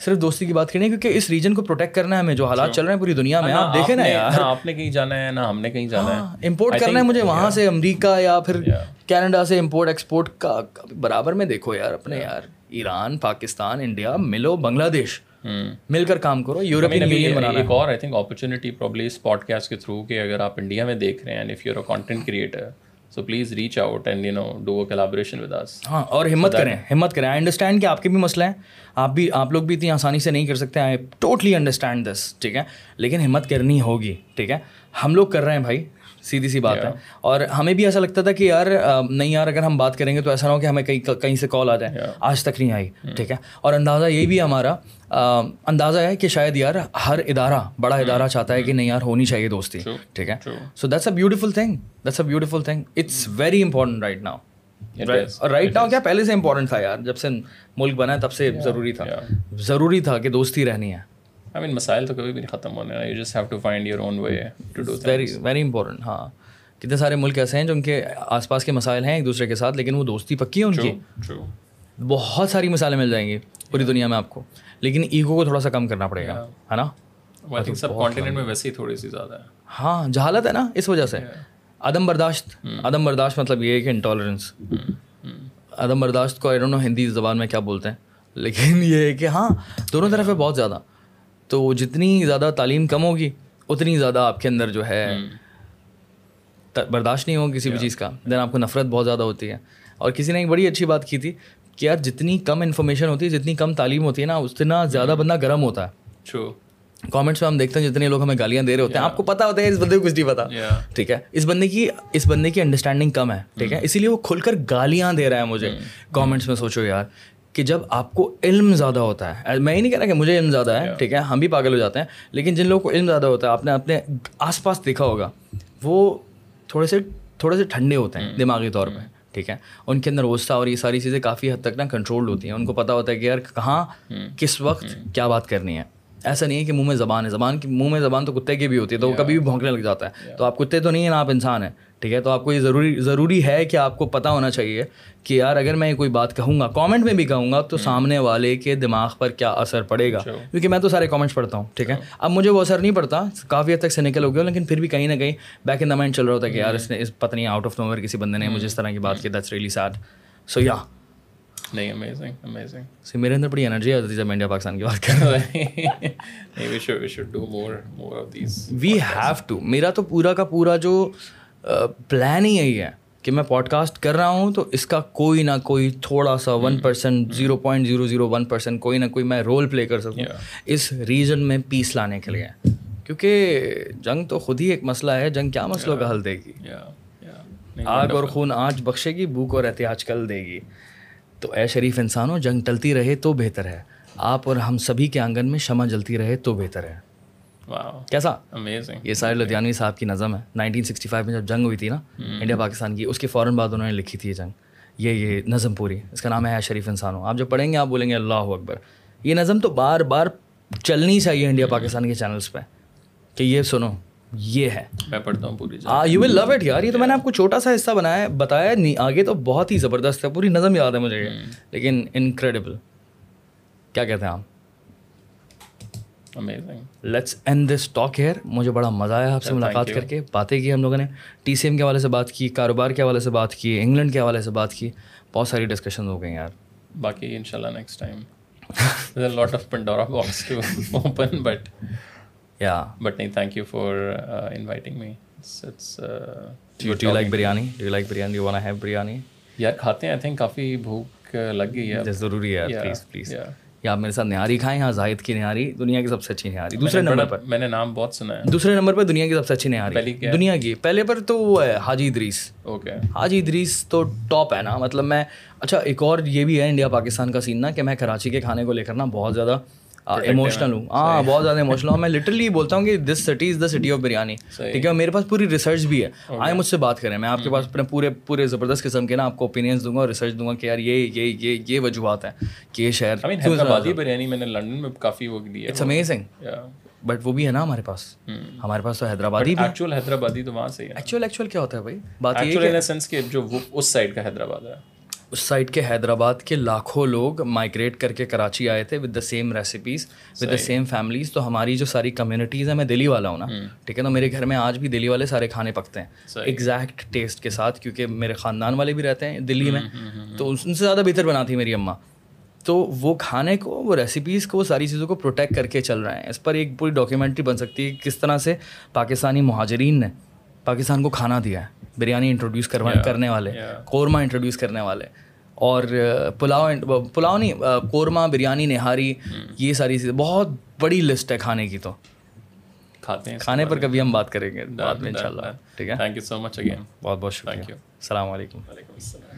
صرف دوستی کی بات کرنی ہے کیونکہ اس ریجن کو پروٹیکٹ کرنا ہے ہمیں جو حالات چل رہے ہیں پوری دنیا میں آپ دیکھیں نا یار۔ آپ نے کہیں جانا ہے نہ ہم نے کہیں جانا ہے۔ امپورٹ کرنا ہے مجھے وہاں سے امریکہ یا پھر کینیڈا سے امپورٹ ایکسپورٹ کا برابر میں دیکھو یار اپنے یار ایران پاکستان انڈیا ملو بنگلہ دیش۔ مل کر کام کرو یورپین یونین بنانا ایک اور آئی تھنک اپرچونیٹی پرابلی اس پوڈ کاسٹ کے تھرو کہ اگر آپ انڈیا میں دیکھ رہے ہیں if you are content creator so please reach out and you know do a collaboration with ہاں اور ہمت کریں ہمت کریں۔ آئی انڈرسٹینڈ کہ آپ کے بھی مسئلہ ہیں۔ آپ بھی آپ لوگ بھی اتنی آسانی سے نہیں کر سکتے۔ آئی ٹوٹلی انڈرسٹینڈ دس ٹھیک ہے؟ لیکن ہمت کرنی ہوگی ٹھیک ہے؟ ہم لوگ کر رہے ہیں بھائی سیدھی سی بات ہے۔ اور ہمیں بھی ایسا لگتا تھا کہ یار نہیں یار اگر ہم بات کریں گے تو ایسا نہ ہو کہ ہمیں کہیں کہیں سے کال آ جائے۔ آج تک نہیں آئی ٹھیک ہے؟ اور اندازہ یہی بھی ہمارا اندازہ ہے کہ شاید یار ہر ادارہ بڑا ادارہ چاہتا ہے کہ نہیں یار ہونی چاہیے دوستی ٹھیک ہے؟ So that's a beautiful thing that's a beautiful thing it's very important right now right now کیا پہلے سے امپورٹنٹ تھا یار جب سے ملک بنا تب سے ضروری تھا ضروری تھا کہ دوستی رہنی ہے آئی مین مسائل تو کبھی بھی نہیں ختم ہونے you just have to find your own way to do very very important ہاں کتنے سارے ملک ایسے ہیں جو ان کے آس پاس کے مسائل ہیں ایک دوسرے کے ساتھ لیکن وہ دوستی پکی ہے ان کی بہت ساری مثالیں مل جائیں گی پوری دنیا میں آپ کو لیکن ایگو کو تھوڑا سا کم کرنا پڑے گا ہے نا؟ سب کانٹیننٹ میں ویسے ہی تھوڑی سی زیادہ ہے۔ ہاں جہالت ہے نا اس وجہ سے۔ عدم برداشت عدم برداشت مطلب یہ ہے کہ انٹالرنس عدم برداشت کو آئی نو ہندی زبان میں کیا بولتے ہیں لیکن یہ ہے کہ ہاں دونوں طرف ہے بہت زیادہ۔ تو جتنی زیادہ تعلیم کم ہوگی اتنی زیادہ آپ کے اندر جو ہے برداشت نہیں ہو کسی بھی چیز کا۔ دین آپ کو نفرت بہت زیادہ ہوتی ہے۔ اور کسی نے ایک بڑی اچھی بات کی تھی کہ یار جتنی کم انفارمیشن ہوتی ہے جتنی کم تعلیم ہوتی ہے نا اتنا زیادہ بندہ گرم ہوتا ہے۔ کامنٹس میں ہم دیکھتے ہیں جتنے لوگ ہمیں گالیاں دے رہے ہوتے ہیں۔ آپ کو پتا ہوتا ہے اس بندے کو کچھ نہیں پتا۔ ٹھیک ہے؟ اس بندے کی اس بندے کی انڈرسٹینڈنگ کم ہے۔ ٹھیک ہے؟ اسی لیے وہ کھل کر گالیاں دے رہا ہے مجھے۔ کامنٹس میں سوچو یار کہ جب آپ کو علم زیادہ ہوتا ہے میں ہی نہیں کہہ رہا کہ مجھے علم زیادہ ہے ٹھیک ہے؟ ہم بھی پاگل ہو جاتے ہیں لیکن جن لوگوں کو علم زیادہ ہوتا ہے آپ نے اپنے آس پاس دیکھا ہوگا وہ تھوڑے سے تھوڑے سے ٹھنڈے ہوتے ہیں دماغی طور پہ۔ ٹھیک ہے؟ ان کے اندر غصہ اور یہ ساری چیزیں کافی حد تک نا کنٹرولڈ ہوتی ہیں۔ ان کو پتہ ہوتا ہے کہ یار کہاں کس وقت کیا بات کرنی ہے۔ ایسا نہیں ہے کہ منہ میں زبان ہے۔ زبان کی منہ میں زبان تو کتے کی بھی ہوتی ہے تو وہ کبھی بھی بھونکنے لگ جاتا ہے۔ تو آپ کتے تو نہیں ہیں نا آپ انسان ہیں۔ ٹھیک ہے؟ تو آپ کو یہ ضروری ضروری ہے کہ آپ کو پتہ ہونا چاہیے کہ یار اگر میں کوئی بات کہوں گا کامنٹ میں بھی کہوں گا تو سامنے والے کے دماغ پر کیا اثر پڑے گا؟ کیونکہ میں تو سارے کامنٹس پڑھتا ہوں ٹھیک ہے؟ اب مجھے وہ اثر نہیں پڑتا کافی حد تک سے نکل ہو گیا لیکن پھر بھی کہیں نہ کہیں بیک ان دا مائنڈ چل رہا ہوتا ہے کہ یار اس نے اس پتہ نہیں آؤٹ آف نوور کسی بندے نے مجھے اس طرح کی بات کی دیٹس ریلی سیڈ سو یا میرے اندر بڑی انرجی آتی جب انڈیا پاکستان کی بات کر رہا وی ہیو ٹو میرا تو پورا کا پورا جو پلان ہی یہی ہے کہ میں پوڈ کاسٹ کر رہا ہوں تو اس کا کوئی نہ کوئی تھوڑا سا one percent zero point zero zero one percent کوئی نہ کوئی میں رول پلے کر سکوں۔ اس ریجن میں پیس لانے کے لیے۔ کیونکہ جنگ تو خود ہی ایک مسئلہ ہے۔ جنگ کیا مسئلوں کا حل دے گی؟ آگ اور خون آج بخشے گی بھوک اور احتیاط کل دے گی۔ تو اے شریف انسانوں جنگ ٹلتی رہے تو بہتر ہے۔ آپ اور ہم سبھی کے آنگن میں شمع جلتی رہے تو بہتر ہے۔ کیسا؟ یہ سارے لدھیانوی صاحب کی نظم ہے۔ نائنٹین سکسٹی فائیو میں جب جنگ ہوئی تھی نا انڈیا پاکستان کی اس کے فوراً بعد انہوں نے لکھی تھی یہ جنگ۔ یہ یہ نظم پوری۔ اس کا نام ہے شریف انسانوں آپ جب پڑھیں گے آپ بولیں گے اللہ اکبر۔ یہ نظم تو بار بار چلنی چاہیے انڈیا پاکستان کے چینلس پہ۔ کہ یہ سنو یہ ہے۔ میں پڑھتا ہوں پوری ہاں یو ول لو اٹ یار۔ یہ تو میں نے آپ کو چھوٹا سا حصہ بنایا بتایا نہیں آگے تو بہت ہی زبردست ہے۔ پوری نظم یاد ہے مجھے۔ یہ لیکن انکریڈیبل کیا کہتے ہیں آپ؟ Let's end this talk here مجھے بڑا مزہ آیا آپ سے ملاقات کر کے. باتیں کی ہم لوگوں نے. ٹی سی ایم کے حوالے سے بات کی کاروبار کے حوالے سے بات کی انگلینڈ کے حوالے سے بات کی. بہت ساری ڈسکشن ہو گئی یار. باقی ان شاء اللہ next time lot of Pandora box to open but یا بٹ نہیں thank you for inviting me like biryani do like biryani you have biryani یار کھاتے ہیں آئی تھنک کافی بھوک لگ گئی ہے ضروری ہے پلیز پلیز یا آپ میرے ساتھ نہاری کھائیں یہاں زاہد کی نہاری دنیا کی سب سے اچھی نہاری۔ دوسرے نمبر پر۔ میں نے نام بہت سنا ہے۔ دوسرے نمبر پہ دنیا کی سب سے اچھی نہاری۔ دنیا کی۔ پہلے پر تو وہ ہے حاجی ادریس۔ اوکے۔ حاجی ادریس تو ٹاپ ہے نا۔ مطلب میں اچھا ایک اور یہ بھی ہے انڈیا پاکستان کا سین نا کہ میں کراچی کے کھانے کو لے کر نا بہت زیادہ ایموشنل ہوں۔ ہاں بہت زیادہ ایموشنل ہوں۔ میں لٹرلی بولتا ہوں کہ this city is the city of biryani ٹھیک ہے میرے پاس پوری ریسرچ بھی ہے۔ آئے مجھ سے بات کریں۔ میں آپ کے پاس اپنے پورے پورے زبردست قسم کے نا آپ کو اوپینینس دوں گا اور ریسرچ دوں گا کہ یار یہ یہ یہ یہ وجوہات ہیں کہ یہ شہر بریانی میں نے لنڈن میں کافی وہ دی ہے۔ اٹس امیزنگ بٹ وہ بھی ہے نا ہمارے پاس۔ ہمارے پاس تو حیدرآبادی بھی۔ ایکچوئل حیدرآبادی تو وہاں سے ہے۔ ایکچوئل ایکچوئل کیا ہوتا ہے بھائی؟ بات یہ ان سینس کہ جو اس سائڈ کا حیدرآباد ہے۔ اس سائڈ کے حیدرآباد کے لاکھوں لوگ مائگریٹ کر کے کراچی آئے تھے with the same recipes with the same families تو ہماری جو ساری کمیونٹیز ہیں میں دلی والا ہوں نا. ٹھیک ہے نا؟ میرے گھر میں آج بھی دلی والے سارے کھانے پکتے ہیں. ایگزیکٹ ٹیسٹ کے ساتھ کیونکہ میرے خاندان والے بھی رہتے ہیں دلی میں. تو ان سے زیادہ بہتر بناتی میری اماں. تو وہ کھانے کو وہ ریسیپیز کو وہ ساری چیزوں کو پروٹیکٹ کر کے چل رہے ہیں. اس پر ایک پوری ڈاکیومنٹری بن سکتی ہے کس طرح سے پاکستانی مہاجرین نے پاکستان کو کھانا دیا ہے. بریانی انٹروڈیوس کروا کرنے والے قورمہ انٹروڈیوس کرنے والے اور پلاؤ پلاؤ نہیں قورمہ بریانی نہاری یہ ساری چیزیں بہت بڑی لسٹ ہے کھانے کی تو۔ کھاتے ہیں کھانے پر کبھی ہم بات کریں گے بعد میں ان شاء اللہ ٹھیک ہے؟ Thank you so much again بہت بہت شکریہ۔ السلام علیکم۔ وعلیکم السلام۔